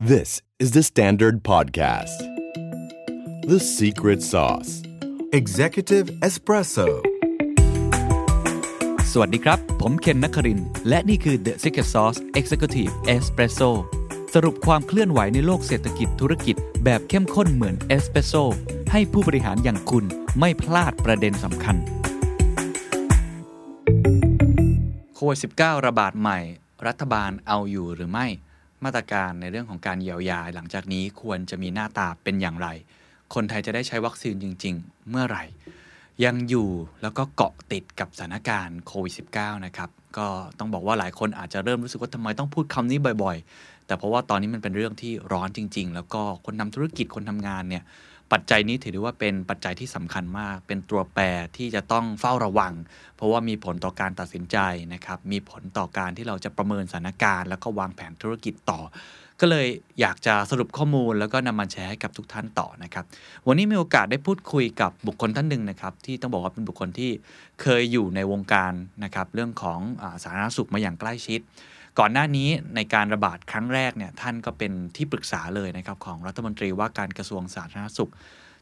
This is the Standard Podcast. The Secret Sauce Executive Espresso. สวัสดีครับ ผมเคนนักคริน และนี่คือ The Secret Sauce Executive Espresso สรุปความเคลื่อนไหวในโลกเศรษฐกิจธุรกิจแบบเข้มข้นเหมือนเอสเปรสโซให้ผู้บริหารอย่างคุณไม่พลาดประเด็นสำคัญ โควิด -19 ระบาดใหม่ รัฐบาลเอาอยู่หรือไม่ มาตรการในเรื่องของการเยียวยา หลังจากนี้ควรจะมีหน้าตาเป็นอย่างไร คนไทยจะได้ใช้วัคซีนจริง ๆ เมื่อไหร่ ยังอยู่แล้วก็เกาะติดกับสถานการณ์โควิด -19 นะครับก็ต้องบอกว่าหลายคนอาจจะเริ่มรู้สึกว่าทำไมต้องพูดคำนี้บ่อยๆ แต่เพราะว่าตอนนี้มันเป็นเรื่องที่ร้อนจริง ๆ แล้วก็คนทำธุรกิจคนทำงานเนี่ย ปัจจัยนี้ถือได้ว่าเป็นปัจจัยที่สำคัญมาก เป็นตัวแปรที่จะต้องเฝ้าระวัง เพราะว่ามีผลต่อการตัดสินใจนะครับ มีผลต่อการที่เราจะประเมินสถานการณ์ แล้วก็วางแผนธุรกิจต่อ ก็เลยอยากจะสรุปข้อมูล แล้วก็นำมาแชร์ให้กับทุกท่านต่อนะครับ วันนี้มีโอกาสได้พูดคุยกับบุคคลท่านหนึ่งนะครับ ที่ต้องบอกว่าเป็นบุคคลที่เคยอยู่ในวงการนะครับ เรื่องของอาสาธารณสุขมาอย่างใกล้ชิด ก่อนหน้านี้ในการระบาดครั้งแรกเนี่ยท่านก็เป็นที่ปรึกษาเลยนะครับของรัฐมนตรีว่าการกระทรวงสาธารณสุข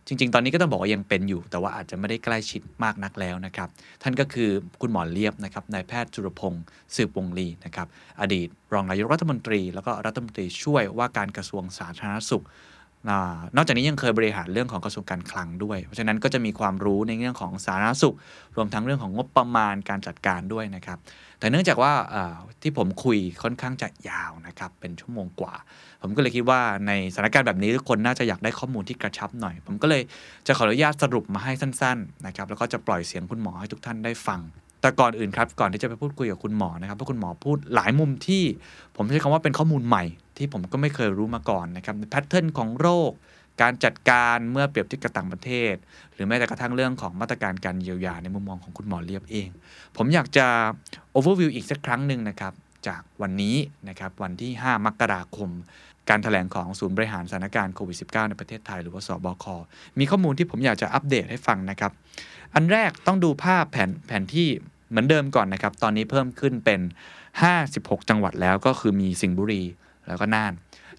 จริง ๆ ตอนนี้ก็ต้องบอกว่ายังเป็นอยู่ แต่ว่าอาจจะไม่ได้ใกล้ชิดมากนักแล้วนะครับ ท่านก็คือคุณหมอเลียบนะครับนายแพทย์จุรพงศ์สืบวงลีนะครับอดีต รองนายกรัฐมนตรี แล้วก็รัฐมนตรีช่วยว่าการกระทรวงสาธารณสุข นอกจากนี้ยังเคยบริหารเรื่องของกระทรวงการคลังด้วย เพราะฉะนั้นก็จะมีความรู้ในเรื่องของสาธารณสุข รวมทั้งเรื่องของงบประมาณการจัดการด้วยนะครับ แต่เนื่องจากว่าที่ผมคุยค่อนข้างจะยาวนะครับ เป็นชั่วโมงกว่า ผมก็เลยคิดว่าในสถานการณ์แบบนี้ทุกคนน่าจะอยากได้ข้อมูลที่กระชับหน่อย ผมก็เลยจะขออนุญาตสรุปมาให้สั้นๆนะครับ แล้วก็จะปล่อยเสียงคุณหมอให้ทุกท่านได้ฟังแต่ก่อนอื่นครับ ก่อนที่จะไปพูดคุยกับคุณหมอนะครับเพราะคุณหมอพูดหลายมุมที่ ผมใช้คำว่าเป็นข้อมูลใหม่ ที่ผมก็ไม่เคยรู้มาก่อนนะครับแพทเทิร์นของโรค การจัดการเมื่อเปรียบเทียบกับต่างประเทศ หรือแม้แต่กระทั่งเรื่องของมาตรการการเยียวยาในมุมมองของคุณหมอเลียบเอง ผมอยากจะ overview อีกสักครั้งหนึ่งนะครับจากวันนี้นะครับวันที่ 5 มกราคม การถแถลงของศูนย์บริหารสถานการณ์โควิด -19 ในประเทศไทยหรือว่าสบค มีข้อมูลที่ผมอยากจะอัปเดตให้ฟังนะครับ อันแรกต้องดูภาพแผนแผนที่เหมือนเดิมก่อนนะครับ ตอนนี้เพิ่มขึ้นเป็น 56 จังหวัดแล้วก็คือมีสิงห์บุรี แล้วก็น่าน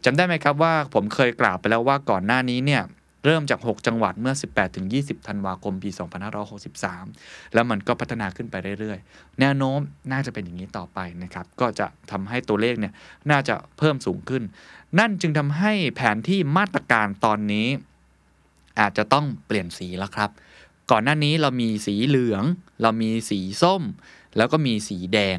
จำได้ไหมครับว่าผมเคยกล่าวไปแล้วว่าก่อนหน้านี้เนี่ยเริ่มจาก 6 จังหวัดเมื่อ 18-20 ธันวาคม ปี 2563 แล้วมันก็พัฒนาขึ้นไปเรื่อยๆ แนวโน้มน่าจะเป็นอย่างนี้ต่อไปนะครับ ก็จะทำให้ตัวเลขเนี่ยน่าจะเพิ่มสูงขึ้น นั่นจึงทำให้แผนที่มาตรการตอนนี้ อาจจะต้องเปลี่ยนสีแล้วครับ ก่อนหน้านี้เรามีสีเหลือง เรามีสีส้ม แล้วก็มีสีแดง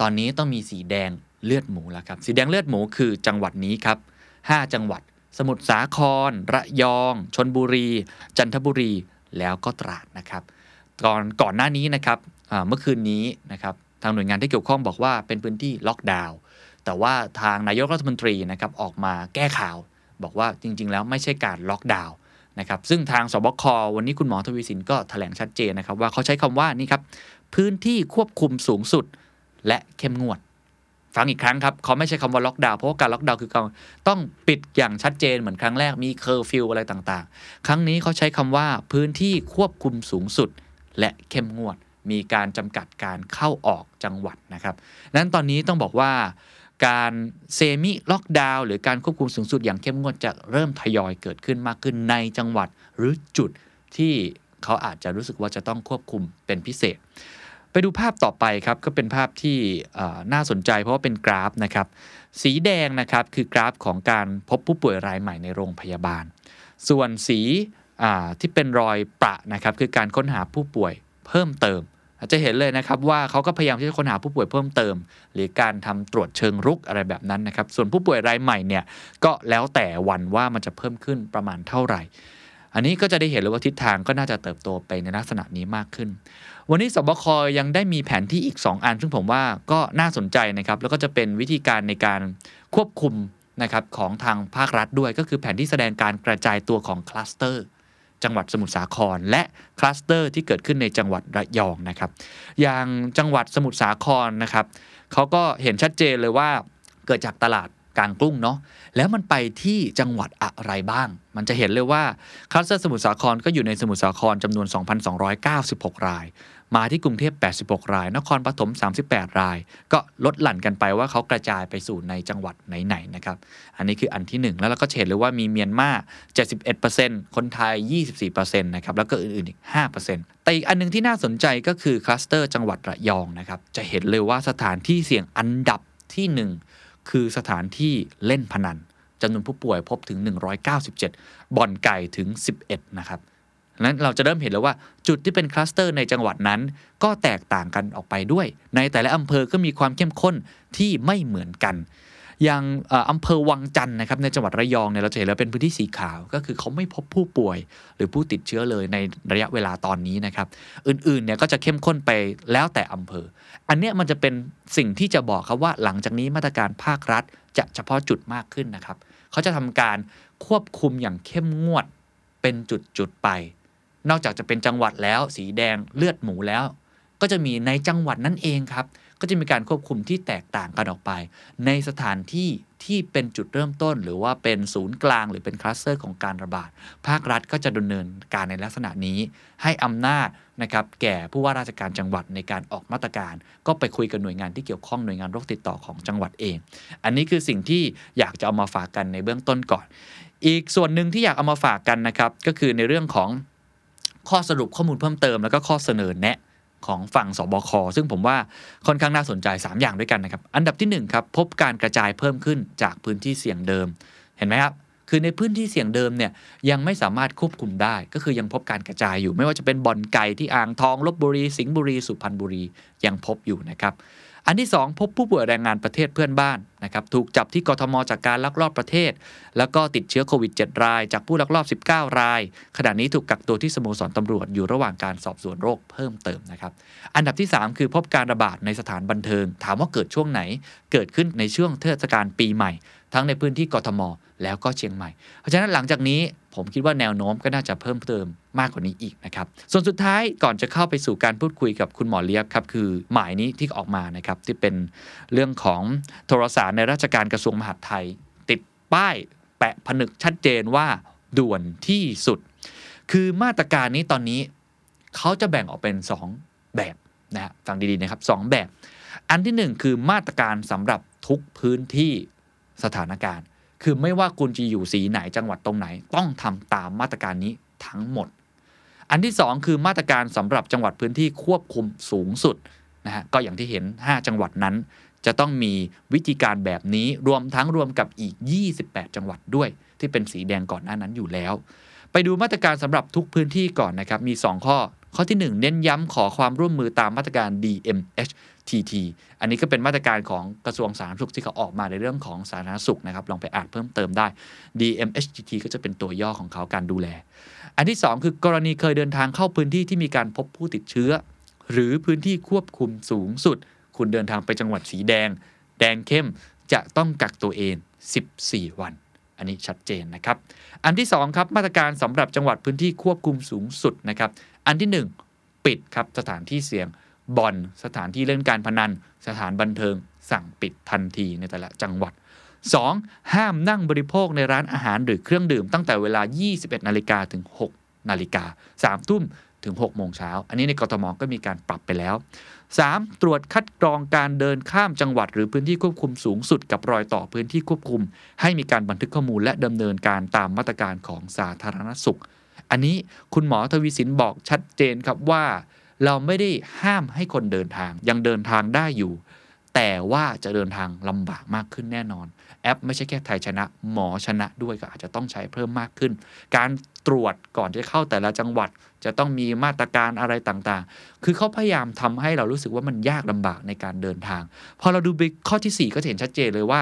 ตอนนี้ต้องมีสีแดง เลือดหมูแล้วครับสีแดงเลือดหมูคือจังหวัดนี้ครับ5จังหวัด สมุทรสาคร ระยองชนบุรี จันทบุรีแล้วก็ตราดนะครับก่อนก่อนหน้านี้นะครับเมื่อคืนนี้นะครับทางหน่วยงานที่เกี่ยวข้องบอกว่าเป็นพื้นที่ล็อกดาวน์แต่ว่าทางนายกรัฐมนตรีนะครับออกมาแก้ข่าว บอกว่าจริง ๆ แล้วไม่ใช่การล็อกดาวน์นะครับซึ่งทางสบควันนี้คุณหมอทวีสินก็แถลงชัดเจนนะครับว่าเขาใช้คำว่านี่ครับพื้นที่ควบคุมสูงสุดและเข้มงวด ฟังอีกครั้งครับเขาไม่ใช่คำว่าล็อกดาวน์เพราะการล็อกดาวน์คือการต้องปิดอย่างชัดเจนเหมือนครั้งแรกมีเคอร์ฟิวอะไรต่างๆ ครั้งนี้เขาใช้คำว่าพื้นที่ควบคุมสูงสุด และเข้มงวด มีการจำกัดการเข้าออกจังหวัดนะครับนั้นตอนนี้ต้องบอกว่าการ semi-lockdown หรือการควบคุมสูงสุดอย่างเข้มงวดจะเริ่มทยอยเกิดขึ้นมากขึ้นในจังหวัดหรือจุดที่เขาอาจจะรู้สึกว่าจะต้องควบคุมเป็นพิเศษ ไปดูภาพต่อไปครับก็เป็นภาพที่น่าสนใจเพราะว่าเป็นกราฟนะครับ สีแดงนะครับคือกราฟของการพบผู้ป่วยรายใหม่ในโรงพยาบาล ส่วนสีที่เป็นรอยประนะครับคือการค้นหาผู้ป่วยเพิ่มเติมจะเห็นเลยนะครับว่าเขาก็พยายามที่จะค้นหาผู้ป่วยเพิ่มเติม หรือการทำตรวจเชิงรุกอะไรแบบนั้นนะครับ ส่วนผู้ป่วยรายใหม่เนี่ยก็แล้วแต่วันว่ามันจะเพิ่มขึ้นประมาณเท่าไหร่ อันนี้ก็จะได้เห็นเลยว่าทิศทางก็น่าจะเติบโตไปในลักษณะนี้มากขึ้น วันนี้สบคยังได้มีแผนที่อีก 2 อัน ซึ่งผมว่าก็น่าสนใจนะครับแล้วก็จะเป็นวิธีการในการควบคุมนะครับของทางภาครัฐด้วย ก็คือแผนที่แสดงการกระจายตัวของ cluster จังหวัดสมุทรสาคร และ cluster ที่เกิดขึ้นในจังหวัดระยองนะครับอย่างจังหวัดสมุทรสาครนะครับเขาก็เห็นชัดเจนเลยว่าเกิดจากตลาดกลางกุ้งเนาะแล้วมันไปที่จังหวัดอะไรบ้าง มันจะเห็นเลยว่าคลัสเตอร์สมุทรสาครก็อยู่ในสมุทรสาครจำนวน 2,296 ราย มาที่กรุงเทพ 86 ราย นครปฐม 38 ราย ก็ลดหลั่นกันไปว่าเขากระจายไปสู่ในจังหวัดไหนๆนะครับ อันนี้คืออันที่ 1 แล้วเราก็เห็นเลยว่ามีเมียนมา 71%คนไทย 24%นะครับ แล้วก็อื่นๆอีก 5%แต่อีกอันนึงที่น่าสนใจก็คือคลัสเตอร์จังหวัดระยองนะครับ จะเห็นเลยว่าสถานที่เสี่ยงอันดับที่ 1 คือสถานที่เล่นพนันจำนวนผู้ป่วยพบถึง 197 บ่อนไก่ถึง 11 นะครับ นั้นเราจะเริ่มเห็นแล้วว่าจุดที่เป็นคลัสเตอร์ในจังหวัดนั้น ก็แตกต่างกันออกไปด้วย ในแต่ละอำเภอก็มีความเข้มข้นที่ไม่เหมือนกัน อย่างอำเภอวังจันทร์นะครับในจังหวัดระยองเนี่ยเราจะเห็นแล้วเป็นพื้นที่สีขาว ก็คือเขาไม่พบผู้ป่วย หรือผู้ติดเชื้อเลยในระยะเวลาตอนนี้นะครับ อื่นๆเนี่ยก็จะเข้มข้นไปแล้วแต่อำเภอ อันเนี้ยมันจะเป็นสิ่งที่จะบอกครับว่าหลังจากนี้มาตรการภาครัฐ จะเฉพาะจุดมากขึ้นนะครับเขาจะทำการควบคุมอย่างเข้มงวดเป็นจุดๆไป นอกจากจะเป็นจังหวัดแล้วสีแดงเลือดหมูแล้ว ก็จะมีในจังหวัดนั่นเองครับ ก็จะมีการควบคุมที่แตกต่างกันออกไป ในสถานที่ที่เป็นจุดเริ่มต้น หรือว่าเป็นศูนย์กลางหรือเป็นคลัสเตอร์ของการระบาด ภาครัฐก็จะดำเนินการในลักษณะนี้ ให้อำนาจนะครับแก่ผู้ว่าราชการจังหวัดในการออกมาตรการ ก็ไปคุยกับหน่วยงานที่เกี่ยวข้องหน่วยงานโรคติดต่อของจังหวัดเอง อันนี้คือสิ่งที่อยากจะเอามาฝากกันในเบื้องต้นก่อน อีกส่วนหนึ่งที่อยากเอามาฝากกันนะครับก็คือในเรื่องของ ข้อสรุปข้อมูลเพิ่มเติมแล้วก็ข้อเสนอแนะของฝั่งสบค ซึ่งผมว่าค่อนข้างน่าสนใจ 3 อย่างด้วยกันนะครับ อันดับที่1ครับพบการกระจายเพิ่มขึ้นจากพื้นที่เสี่ยงเดิม เห็นไหมครับ คือในพื้นที่เสี่ยงเดิมเนี่ยยังไม่สามารถควบคุมได้ ก็คือยังพบการกระจายอยู่ ไม่ว่าจะเป็นบ่อนไก่ที่อ่างทองลบบุรี สิงห์บุรี สุพรรณบุรียังพบอยู่นะครับ อันที่ 2 พบผู้ป่วยแรงงานประเทศเพื่อนบ้านนะครับถูกจับที่กทมจากการลักลอบประเทศ แล้วก็ติดเชื้อโควิด 7 ราย จากผู้ลักลอบ 19 ราย ขณะนี้ถูกกักตัวที่สโมสรตำรวจอยู่ระหว่างการสอบสวนโรคเพิ่มเติมนะครับอันดับที่ 3 คือพบการระบาดในสถานบันเทิง ถามว่าเกิดช่วงไหน เกิดขึ้นในช่วงเทศกาลปีใหม่ ทั้งในพื้นที่กทม แล้วก็เชียงใหม่ เพราะฉะนั้นหลังจากนี้ผมคิดว่าแนวโน้มก็น่าจะเพิ่มเติม มากกว่านี้อีกนะครับ ส่วนสุดท้ายก่อนจะเข้าไปสู่การพูดคุยกับคุณหมอเลียบครับคือหมายนี้ที่ออกมานะครับที่เป็นเรื่องของโทรสารในราชการกระทรวงมหาดไทย ติดป้ายแปะผนึกชัดเจนว่าด่วนที่สุด คือมาตรการนี้ตอนนี้เขาจะแบ่งออกเป็น 2 แบบนะฮะฟังดีๆนะครับ 2 แบบ อันที่ 1 คือมาตรการสำหรับทุกพื้นที่สถานการณ์ คือไม่ว่าคุณจะอยู่สีไหนจังหวัดตรงไหน ต้องทำตามมาตรการนี้ทั้งหมด อันที่ 2 คือมาตรการสำหรับจังหวัดพื้นที่ควบคุมสูงสุดนะฮะก็อย่างที่เห็น 5 จังหวัดนั้น จะต้องมีวิธีการแบบนี้รวมทั้งรวมกับอีก 28 จังหวัดด้วย ที่เป็นสีแดงก่อนหน้านั้นอยู่แล้ว ไปดูมาตรการสำหรับทุกพื้นที่ก่อนนะครับมี 2 ข้อข้อที่ 1 เน้นย้ำขอความร่วมมือตามมาตรการ DMHTT อันนี้ก็เป็นมาตรการของกระทรวงสาธารณสุขที่เขาออกมาในเรื่องของสาธารณสุขนะครับ ลองไปอ่านเพิ่มเติมได้ DMHTT ก็จะเป็นตัวย่อของเขาการดูแล อันที่ 2 คือกรณีเคยเดินทางเข้าพื้นที่ที่มีการพบผู้ติดเชื้อ หรือพื้นที่ควบคุมสูงสุด คุณเดินทางไปจังหวัดสีแดง แดงเข้มจะต้องกักตัวเอง 14 วัน อันนี้ชัดเจนนะครับ อันที่ 2 ครับมาตรการสำหรับจังหวัดพื้นที่ควบคุมสูงสุดนะครับอันที่ 1 ปิดครับสถานที่เสี่ยงบ่อนสถานที่เล่นการพนัน สถานบันเทิง สั่งปิดทันทีในแต่ละจังหวัด 2. ห้ามนั่งบริโภคในร้านอาหารหรือเครื่องดื่มตั้งแต่เวลา 21 นาฬิกาถึง 6 นาฬิกา 3 ทุ่มถึง 6 โมงเช้า อันนี้ในกรทมก็มีการปรับไปแล้ว 3. ตรวจคัดกรองการเดินข้ามจังหวัด หรือพื้นที่ควบคุมสูงสุดกับรอยต่อพื้นที่ควบคุม ให้มีการบันทึกข้อมูลและดำเนินการตามมาตรการของสาธารณสุข อันนี้คุณหมอทวีสินบอกชัดเจนครับว่า เราไม่ได้ห้ามให้คนเดินทางยังเดินทางได้อยู่ แต่ว่าจะเดินทางลำบากมากขึ้นแน่นอน แอปไม่ใช่แค่ไทยชนะ หมอชนะด้วยก็อาจจะต้องใช้เพิ่มมากขึ้น การตรวจก่อนจะเข้าแต่ละจังหวัดจะต้องมีมาตรการอะไรต่างๆ คือเขาพยายามทำให้เรารู้สึกว่ามันยากลำบากในการเดินทาง พอเราดูไปข้อที่ 4 ก็เห็นชัดเจนเลยว่า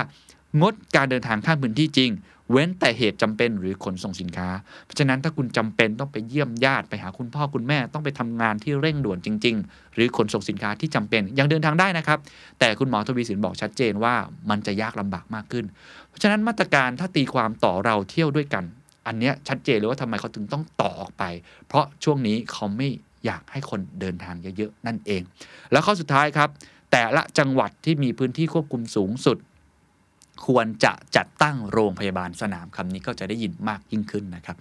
งดการเดินทางข้ามพื้นที่จริง เว้นแต่เหตุจำเป็นหรือขนส่งสินค้า เพราะฉะนั้นถ้าคุณจำเป็นต้องไปเยี่ยมญาติไปหาคุณพ่อคุณแม่ต้องไปทำงานที่เร่งด่วนจริง ๆ หรือขนส่งสินค้าที่จำเป็นยังเดินทางได้นะครับ แต่คุณหมอทวีสินบอกชัดเจนว่ามันจะยากลำบากมากขึ้น เพราะฉะนั้นมาตรการถ้าตีความต่อเราเที่ยวด้วยกัน อันเนี้ยชัดเจนเลยว่าทำไมเขาถึงต้องต่อออกไป เพราะช่วงนี้เขาไม่อยากให้คนเดินทางเยอะๆนั่นเอง แล้วข้อสุดท้ายครับ แต่ละจังหวัดที่มีพื้นที่ควบคุมสูงสุด ควรจะจัดตั้งโรงพยาบาลสนามคำนี้ก็จะได้ยินมากยิ่งขึ้นนะครับ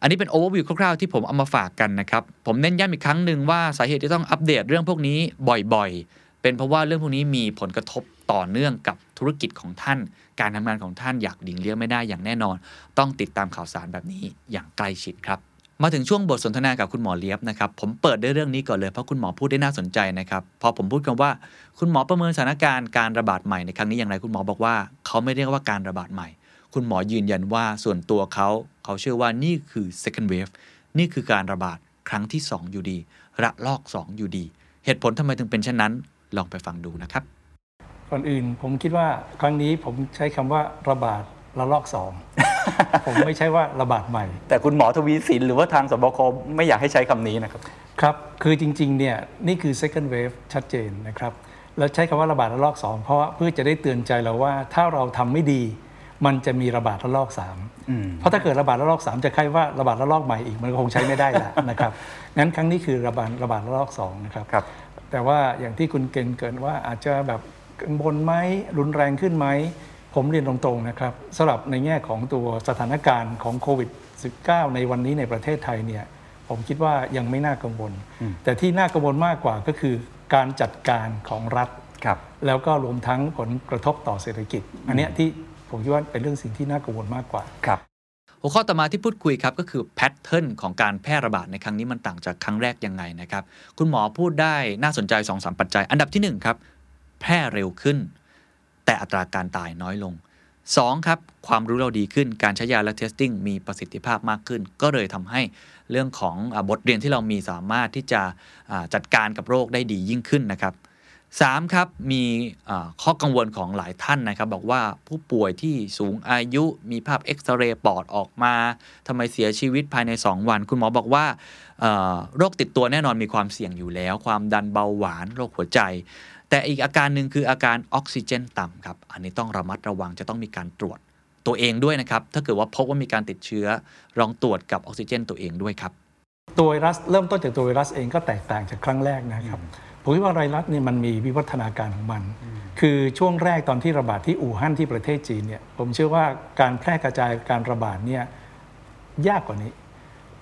อันนี้เป็นโอเวอร์วิวคร่าวๆที่ผมเอามาฝากกันนะครับ ผมเน้นย้ำอีกครั้งหนึ่งว่าสาเหตุที่ต้องอัปเดตเรื่องพวกนี้บ่อยๆ เป็นเพราะว่าเรื่องพวกนี้มีผลกระทบต่อเนื่องกับธุรกิจของท่าน การทำงานของท่านอยากหลีกเลี่ยงไม่ได้อย่างแน่นอน ต้องติดตามข่าวสารแบบนี้อย่างใกล้ชิดครับ มาถึงช่วงบทสนทนากับคุณหมอเลียบนะครับ ผมเปิดด้วยเรื่องนี้ก่อนเลย เพราะคุณหมอพูดได้น่าสนใจนะครับ พอผมพูดคำว่า คุณหมอประเมินสถานการณ์การระบาดใหม่ในครั้งนี้อย่างไรคุณหมอบอกว่า เขาไม่เรียกว่าการระบาดใหม่ คุณหมอยืนยันว่าส่วนตัวเขา เขาเชื่อว่านี่คือ second wave นี่คือการระบาดครั้งที่ 2 อยู่ดี ระลอก 2 อยู่ดี เหตุผลทำไมถึงเป็นเช่นนั้น ลองไปฟังดูนะครับ ก่อนอื่นผมคิดว่าครั้งนี้ผมใช้คำว่าระบาด ระลอกสอง ผมไม่ใช่ว่าระบาดใหม่ แต่คุณหมอทวีสินหรือว่าทางสบคไม่อยากให้ใช้คำนี้นะครับ ครับ คือจริงๆเนี่ยนี่คือ second wave ชัดเจนนะครับ แล้วใช้คำว่าระบาดระลอกสองเพราะว่าเพื่อจะได้เตือนใจเราว่าถ้าเราทำไม่ดี มันจะมีระบาดระลอกสามเพราะถ้าเกิดระบาดระลอกสามจะใครว่าระบาดระลอกใหม่อีกมันก็คงใช้ไม่ได้แล้วนะครับงั้นครั้งนี้คือระบาดระบาดระลอกสองนะครับครับแต่ว่าอย่างที่คุณเกณฑ์เกินว่าอาจจะแบบกังวลไหมรุนแรงขึ้นไหม ผมเรียนตรงๆนะครับสำหรับในแง่ของตัวสถานการณ์ของโควิด -19 ในวันนี้ในประเทศไทยเนี่ยผมคิดว่ายังไม่น่ากังวล แต่ที่น่ากังวลมากกว่าก็คือการจัดการของรัฐครับแล้วก็รวมทั้งผลกระทบต่อเศรษฐกิจ อันเนี้ยที่ผมคิดว่าเป็นเรื่องสิ่งที่น่ากังวลมากกว่าครับหัวข้อต่อมาที่พูดคุยครับก็คือแพทเทิร์นของการแพร่ระบาดในครั้งนี้มันต่างจากครั้งแรกยังไงนะครับ คุณหมอพูดได้น่าสนใจ2อสปัจจัย อันดับที่1ครับแพร่เร็วขึ้น แต่อัตราการตายน้อยลง 2 ครับ ความรู้เราดีขึ้นการใช้ยาและ testing มีประสิทธิภาพมากขึ้น ก็เลยทำให้เรื่องของบทเรียนที่เรามีสามารถที่จะจัดการกับโรคได้ดียิ่งขึ้นนะครับ 3 ครับ มีข้อกังวลของหลายท่านนะครับ บอกว่าผู้ป่วยที่สูงอายุมีภาพเอ็กซเรย์ปอดออกมาทำไมเสียชีวิตภายใน 2 วัน คุณหมอบอกว่าโรคติดตัวแน่นอนมีความเสี่ยงอยู่แล้ว ความดันเบาหวาน โรคหัวใจ แต่อีกอาการหนึ่งคืออาการออกซิเจนต่ำครับ อันนี้ต้องระมัดระวังจะต้องมีการตรวจตัวเองด้วยนะครับ ถ้าเกิดว่าพบว่ามีการติดเชื้อลองตรวจกับออกซิเจนตัวเองด้วยครับ ตัวไวรัสเริ่มต้นจากตัวไวรัสเองก็แตกต่างจากครั้งแรกนะครับผมคิดว่าไวรัสเนี่ยมันมีวิวัฒนาการของมัน คือช่วงแรกตอนที่ระบาดที่อู่ฮั่นที่ประเทศจีนเนี่ยผมเชื่อว่าการแพร่กระจายการระบาดเนี่ยยากกว่านี้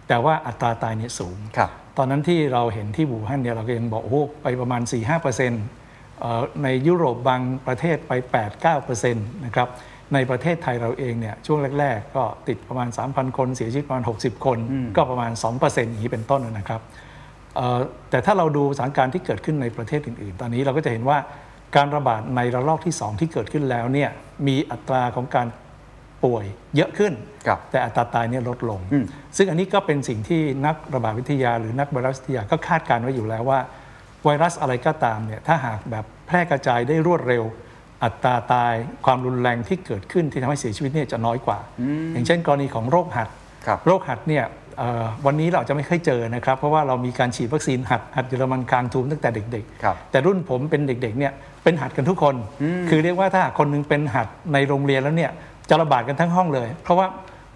แต่ว่าอัตราตายเนี่ยสูงครับตอนนั้นที่เราเห็นที่อู่ฮั่นเนี่ยเราก็ยังบอกโอ้โหไปประมาณ 4-5%เอ่อ ในยุโรปบางประเทศไป 8-9%นะครับในประเทศไทยเราเองเนี่ยช่วงแรก ๆ ก็ติดประมาณ 3,000 คนเสียชีวิตประมาณ 60 คน ก็ประมาณ 2%อย่างนี้เป็นต้นนะครับเอ่อแต่ถ้าเราดูสถานการณ์ที่เกิดขึ้นในประเทศอื่น ๆ ตอนนี้เราก็จะเห็นว่าการระบาดในระลอกที่ 2 ที่เกิดขึ้นแล้วเนี่ยมีอัตราของการป่วยเยอะขึ้นครับแต่อัตราตายเนี่ยลดลงอืมซึ่งอันนี้ก็เป็นสิ่งที่นักระบาดวิทยาหรือนักไวรัสวิทยาก็คาดการณ์ไว้อยู่แล้วว่า ไวรัสอะไรก็ตามเนี่ยถ้าหากแบบแพร่กระจายได้รวดเร็ว อัตราตายความรุนแรงที่เกิดขึ้นที่ทำให้เสียชีวิตเนี่ยจะน้อยกว่า อย่างเช่น กรณีของโรคหัดครับโรคหัดเนี่ยเอ่อวันนี้เราอาจจะไม่ค่อยเจอนะครับ เพราะว่าเรามีการฉีดวัคซีนหัดหัดเยอรมันคางทูมตั้งแต่เด็กครับแต่รุ่นผมเป็นเด็กๆเนี่ยเป็นหัดกันทุกคน คือเรียกว่าถ้าหากคนหนึงเป็นหัดในโรงเรียนแล้วเนี่ยจะระบาดกันทั้งห้องเลย เพราะว่า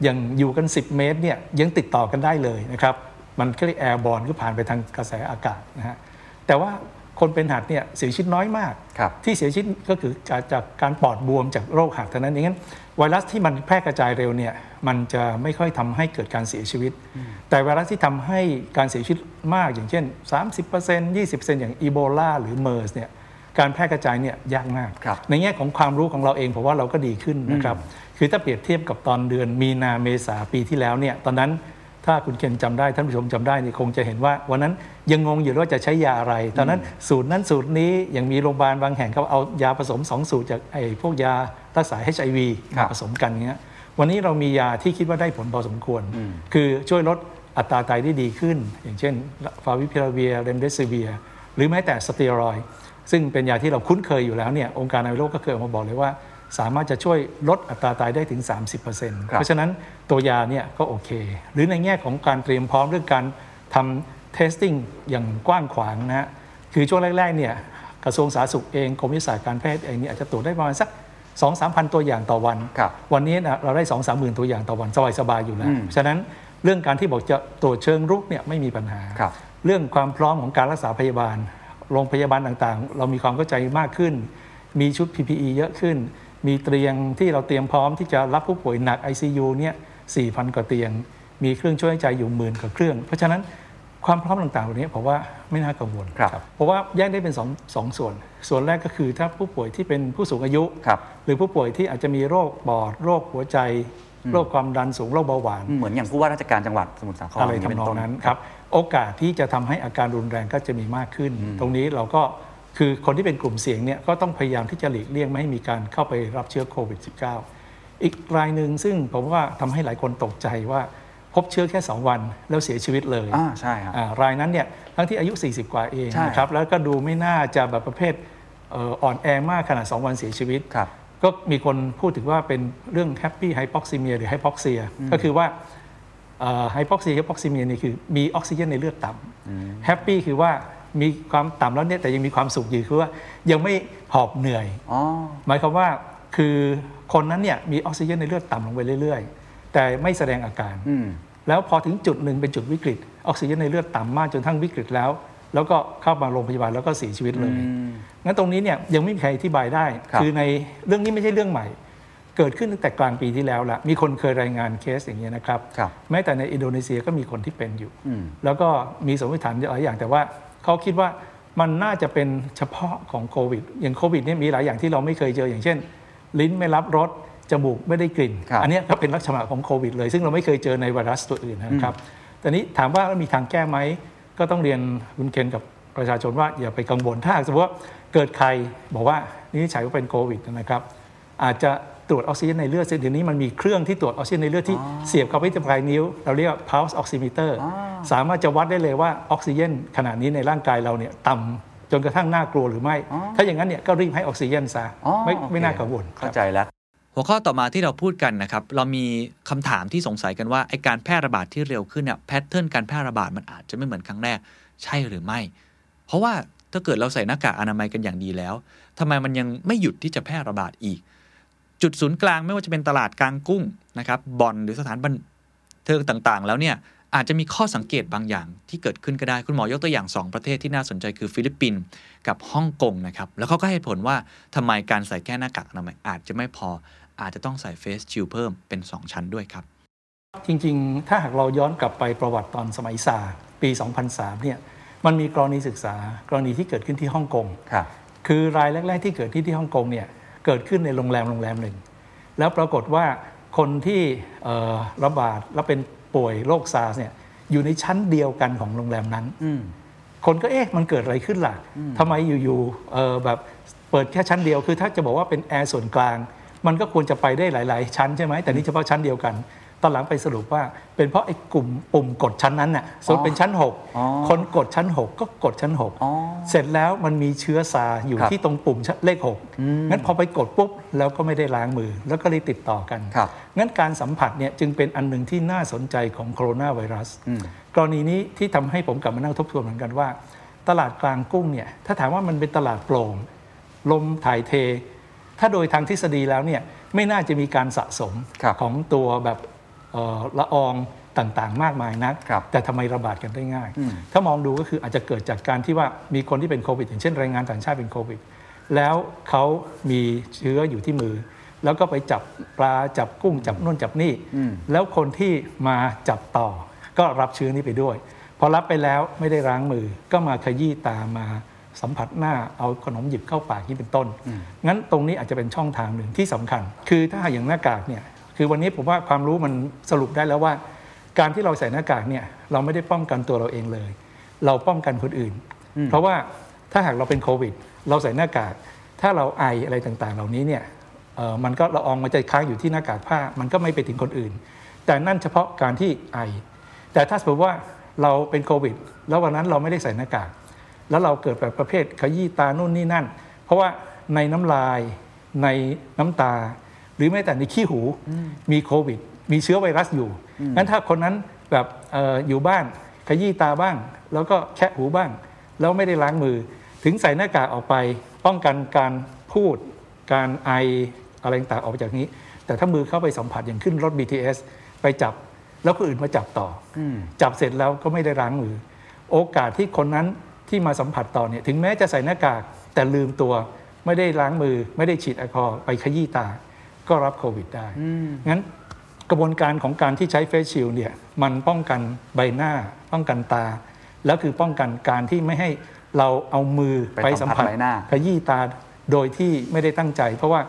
อย่างอยู่กัน 10 เมตรเนี่ยยังติดต่อกันได้เลยนะครับ มันก็เรียกแอร์บอลก็ผ่านไปทางกระแสอากาศนะฮะ แต่ว่าคนเป็นหัดเนี่ยเสียชีวิตน้อยมากครับที่เสียชีวิตก็คือจากจากการปอดบวมจากโรคหัดเท่านั้นเองงั้นไวรัสที่มันแพร่กระจายเร็วเนี่ยมันจะไม่ค่อยทำให้เกิดการเสียชีวิต แต่ไวรัสที่ทำให้การเสียชีวิตมากอย่างเช่น 30% 20%อย่างอีโบลาหรือเมอร์สเนี่ยการแพร่กระจายเนี่ยยากมากครับในแง่ของความรู้ของเราเองผมว่าเราก็ดีขึ้นนะครับคือถ้าเปรียบเทียบกับตอนเดือนมีนาเมษาปีที่แล้วเนี่ยตอนนั้น ถ้าคุณเคนจำได้ท่านผู้ชมจำได้นี่คงจะเห็นว่า วันนั้นยังงงอยู่ว่าจะใช้ยาอะไร ตอนนั้นสูตรนั้นสูตรนี้ยังมีโรงพยาบาลบางแห่งเขาเอายาผสมสองสูตรจากไอ้พวกยารักษา HIV ครับมาผสมกันเงี้ยวันนี้เรามียาที่คิดว่าได้ผลพอสมควร คือช่วยลดอัตราตายได้ดีขึ้น อย่างเช่น ฟาวิพิลาเวียเรมเดซิเวีย หรือแม้แต่สเตียรอยด์ซึ่งเป็นยาที่เราคุ้นเคยอยู่แล้วเนี่ยองค์การอนามัยโลกก็เคยออกมาบอกเลยว่า สามารถจะช่วยลดอัตราตายได้ถึง 30%เพราะฉะนั้น ตัวยาเนี่ยก็โอเค หรือในแง่ของการเตรียมพร้อมเรื่องการทำ testing อย่างกว้างขวางนะฮะคือช่วงแรกๆเนี่ยกระทรวงสาธารณสุขเองกรมวิทยาศาสตร์การแพทย์เองเนี่ยอาจจะตรวจได้ประมาณสัก2 3พันตัวอย่างต่อวันครับวันนี้นะเราได้ 2 3หมื่นตัวอย่างต่อวันสบายๆอยู่แล้วอืมฉะนั้นเรื่องการที่บอกจะตรวจเชิงรุกเนี่ยไม่มีปัญหาครับเรื่องความพร้อมของการรักษาพยาบาล โรงพยาบาลต่างๆ เรามีความเข้าใจมากขึ้น มีชุด PPE เยอะขึ้น มีเตียงที่เราเตรียมพร้อมที่จะรับผู้ป่วยหนัก ICU เนี่ย 4,000 กว่าเตียง มีเครื่องช่วยหายใจอยู่หมื่นกว่าเครื่อง เพราะฉะนั้นความพร้อมต่างๆเหล่านี้ผมว่าไม่น่ากังวลครับเพราะว่าแยกได้เป็นสองสองส่วน ส่วนแรกก็คือถ้าผู้ป่วยที่เป็นผู้สูงอายุครับหรือผู้ป่วยที่อาจจะมีโรคปอด โรคหัวใจ โรคความดันสูงโรคเบาหวาน เหมือนอย่างผู้ว่าราชการจังหวัดสมุทรสาครอะไรย่างทำเป็นองต้นั้นครับโอกาสที่จะทำให้อาการรุนแรงก็จะมีมากขึ้น ตรงนี้เราก็คือคนที่เป็นกลุ่มเสี่ยงเนี่ยก็ต้องพยายามที่จะหลีกเลี่ยงไม่ให้มีการเข้าไปรับเชื้อโควิด -19 อีกรายหนึ่งซึ่งผมว่าทำให้หลายคนตกใจว่าพบเชื้อแค่ 2 วันแล้วเสียชีวิตเลยอ่าใช่ครับอ่ารายนั้นเนี่ยทั้งที่อายุ 40 กว่าเองใช่นะครับแล้วก็ดูไม่น่าจะแบบประเภทเอ่ออ่อนแอมากขนาด 2 วันเสียชีวิตครับก็มีคนพูดถึงว่าเป็นเรื่อง happy hypoxemia หรือ hypoxia ก็คือว่า hypoxe hypoxemia นี่คือมีออกซิเจนในเลือดต่ำ happy คือว่ามีความต่ำแล้วเนี่ยแต่ยังมีความสุขอยู่คือว่ายังไม่หอบเหนื่อยอ๋อหมายความว่า คือคนนั้นเนี่ยมีออกซิเจนในเลือดต่ำลงไปเรื่อยๆ แต่ไม่แสดงอาการอืมแล้วพอถึงจุดหนึ่งเป็นจุดวิกฤต ออกซิเจนในเลือดต่ำมากจนทั้งวิกฤตแล้ว แล้วก็เข้ามาโรงพยาบาลแล้วก็เสียชีวิตเลย งั้นตรงนี้เนี่ยยังไม่มีใครอธิบายได้ครับอในเรื่องนี้ไม่ใช่เรื่องใหม่ เกิดขึ้นตั้งแต่กลางปีที่แล้วละมีคนเคยรายงานเคสอย่างนี้ยนะครับครับแม้แต่ในอินโดนีเซียก็มีคนที่เป็นอยู่อืมแล้วก็มีสมมติฐานหลายอย่างแต่ว่าเขาคิดว่ามันน่าจะเป็นเฉพาะของโควิด อย่างโควิดเนี่ยมีหลายอย่างที่เราไม่เคยเจออย่างเช่น ลิ้นไม่รับรสจมูกไม่ได้กลิ่นครับอันเนี้ยก็เป็นลักษณะของโควิดเลย ซึ่งเราไม่เคยเจอในไวรัสตัวอื่นนะครับแต่นี้ถามว่ามีทางแก้ไหม ก็ต้องเรียนคุณเคนกับประชาชนว่าอย่าไปกังวลถ้าหากสมมติว่าเกิดใครบอกว่านี่ใช้ว่าเป็นโควิดนะครับอาจจะตรวจออกซิเจนในเลือดซึ่งเดี๋ยวนี้มันมีเครื่องที่ตรวจออกซิเจนในเลือดที่เสียบเข้าไปที่ปลายนิ้ว เราเรียกว่า pulse oximeter สามารถจะวัดได้เลยว่าออกซิเจนขนาดนี้ในร่างกายเราเนี่ยต่ำ จนกระทั่งน่ากลัวหรือไม่ ถ้าอย่างนั้นเนี่ยก็รีบให้ออกซิเจนซะอ๋อไม่โอเคไม่น่ากังวลเข้าใจแล้วหัวข้อต่อมาที่เราพูดกันนะครับ เรามีคำถามที่สงสัยกันว่าไอ้การแพร่ระบาดที่เร็วขึ้นเนี่ย pattern การแพร่ระบาดมันอาจจะไม่เหมือนครั้งแรกใช่หรือไม่ เพราะว่าถ้าเกิดเราใส่หน้ากากอนามัยกันอย่างดีแล้วทำไมมันยังไม่หยุดที่จะแพร่ระบาดอีก จุดศูนย์กลางไม่ว่าจะเป็นตลาดกลางกุ้งนะครับบ่อนหรือสถานบันเทิงต่างๆ แล้วเนี่ย อาจจะมีข้อสังเกตบางอย่างที่เกิดขึ้นก็ได้ คุณหมอยกตัวอย่าง 2 ประเทศที่น่าสนใจคือฟิลิปปินส์กับฮ่องกงนะครับ แล้วเขาก็ให้ผลว่าทำไมการใส่แค่หน้ากากอนามัยอาจจะไม่พออาจจะต้องใส่ face shield เพิ่มเป็น 2 ชั้นด้วยครับ จริงๆ ถ้าหากเราย้อนกลับไปประวัติตอนสมัยซาร์สปี 2003 เนี่ยมันมีกรณีศึกษากรณีที่เกิดขึ้นที่ฮ่องกงครับคือรายแรก ๆ ที่เกิดที่ที่ฮ่องกงเนี่ยเกิดขึ้นในโรงแรมโรงแรมหนึ่ง แล้วปรากฏว่าคนที่เอ่อระบาดแล้วเป็น ป่วยโรคซาร์สเนี่ยอยู่ในชั้นเดียวกันของโรงแรมนั้นอืมคนก็เอ๊ะมันเกิดอะไรขึ้นล่ะทำไมอยู่ๆเอ่อแบบเปิดแค่ชั้นเดียวคือถ้าจะบอกว่าเป็นแอร์ส่วนกลาง มันก็ควรจะไปได้หลาย ๆ ชั้นใช่ไหมแต่นี่เฉพาะชั้นเดียวกัน ตอนหลังไปสรุปว่าเป็นเพราะไอ้กลุ่มปุ่มกดชั้นนั้นน่ะสมมติเป็นชั้นอ๋อ6คนกดชั้น 6 ก็กดชั้นอ๋อ6เสร็จแล้วมันมีเชื้อซาร์อยู่ครับที่ตรงปุ่มชั้นเลข6งั้นพอไปกดปุ๊บแล้วก็ไม่ได้ล้างมือ แล้วก็เลยติดต่อกันครับงั้นการสัมผัสเนี่ยจึงเป็นอันหนึ่งที่น่าสนใจของโคโรนาไวรัสอืมกรณีนี้ที่ทำให้ผมกลับมานั่งทบทวนเหมือนกันว่า ตลาดกลางกุ้งเนี่ยถ้าถามว่ามันเป็นตลาดโปร่งลมถ่ายเท ถ้าโดยทางทฤษฎีแล้วเนี่ยไม่น่าจะมีการสะสมครับของตัวแบบเอ่อ ละอองต่างๆ มากมายนักครับแต่ทำไมระบาดกันได้ง่ายอืมถ้ามองดูก็คืออาจจะเกิดจากการที่ว่ามีคนที่เป็นโควิด อย่างเช่นแรงงานต่างชาติเป็นโควิด แล้วเขามีเชื้ออยู่ที่มือ แล้วก็ไปจับปลาจับกุ้งจับนู่นจับนี่อืมแล้วคนที่มาจับต่อ ก็รับเชื้อนี้ไปด้วย พอรับไปแล้วไม่ได้ล้างมือ ก็มาขยี้ตามาสัมผัสหน้าเอาขนมหยิบเข้าปากนี่เป็นต้น งั้นตรงนี้อาจจะเป็นช่องทางหนึ่งที่สำคัญ คือถ้าหากอย่างหน้ากากเนี่ย คือวันนี้ผมว่าความรู้มันสรุปได้แล้วว่า การที่เราใส่หน้ากากเนี่ยเราไม่ได้ป้องกันตัวเราเองเลย เราป้องกันคนอื่น เพราะว่าถ้าหากเราเป็นโควิด เราใส่หน้ากาก ถ้าเราไออะไรต่างๆ เหล่านี้เนี่ยเอ่อมันก็ละอองมันจะค้างอยู่ที่หน้ากากผ้า มันก็ไม่ไปถึงคนอื่น แต่นั่นเฉพาะการที่ไอ แต่ถ้าสมมติว่าเราเป็นโควิด แล้ววันนั้นเราไม่ได้ใส่หน้ากาก แล้วเราเกิดแบบประเภทขยี้ตานู่นนี่นั่น เพราะว่าในน้ำลายในน้ำตา หรือแม้แต่ในขี้หูมีโควิด มีเชื้อไวรัสอยู่งั้นถ้าคนนั้นแบบเอออยู่บ้านขยี้ตาบ้าง แล้วก็แคะหูบ้าง แล้วไม่ได้ล้างมือ ถึงใส่หน้ากากออกไป ป้องกันการพูด การไออะไรต่างๆออกไปจากนี้ แต่ถ้ามือเข้าไปสัมผัสอย่างขึ้นรถ BTS ไปจับแล้วคนอื่นมาจับต่ออมจับเสร็จแล้วก็ไม่ได้ล้างมือ โอกาสที่คนนั้นที่มาสัมผัสต่อเนี่ยถึงแม้จะใส่หน้ากากแต่ลืมตัวไม่ได้ล้างมือ ไม่ได้ฉีดแอลกอฮอล์ไปขยี้ตา ก็รับโควิดได้ งั้นกระบวนการของการที่ใช้เฟสชิลเนี่ยมันป้องกันใบหน้า ป้องกันตา แล้วคือป้องกันการที่ไม่ให้เราเอามือไปไปสัสัมมผัผัสสใบหน้าขยี้ตาโดยที่ไม่ได้ตั้งใจ เพราะว่า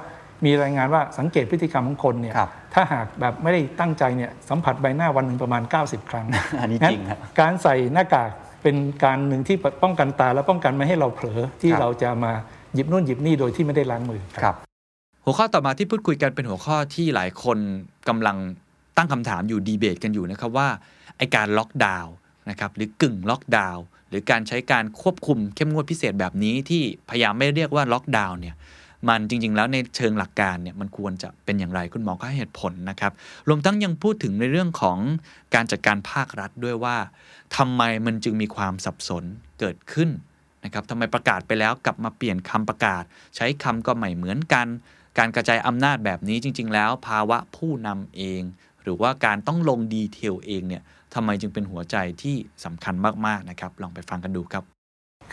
มีรายงานว่าสังเกตพฤติกรรมของคนเนี่ยครับถ้าหากแบบไม่ได้ตั้งใจเนี่ยสัมผัสใบหน้าวันหนึ่งประมาณ 90 ครั้งอันนี้งั้จริงครับการใส่หน้ากากเป็นการหนึ่งที่ป้องกันตาและป้องกันไม่ให้เราเผลอที่ครับเราจะมาหยิบนู่นหยิบนี่โดยที่ไม่ได้ล้างมือครับ หัวข้อต่อมาที่พูดคุยกันเป็นหัวข้อที่หลายคนกำลังตั้งคำถามอยู่ดีเบตกันอยู่นะครับว่าไอการล็อกดาวน์นะครับหรือกึ่งล็อกดาวน์หรือการใช้การควบคุมเข้มงวดพิเศษแบบนี้ที่พยายามไม่เรียกว่าล็อกดาวน์เนี่ยมันจริง ๆ แล้วในเชิงหลักการเนี่ยมันควรจะเป็นอย่างไรคุณหมอก็ให้เหตุผลนะครับรวมทั้งยังพูดถึงในเรื่องของการจัดการภาครัฐด้วยว่าทำไมมันจึงมีความสับสนเกิดขึ้นนะครับทำไมประกาศไปแล้วกลับมาเปลี่ยนคำประกาศ ใช้คำก็ไม่เหมือนกัน การกระจายอำนาจแบบนี้จริง ๆ แล้ว ภาวะผู้นำเอง หรือว่าการต้องลง detail เองเนี่ยทำไมจึงเป็นหัวใจที่สำคัญมากๆนะครับลองไปฟังกันดูครับ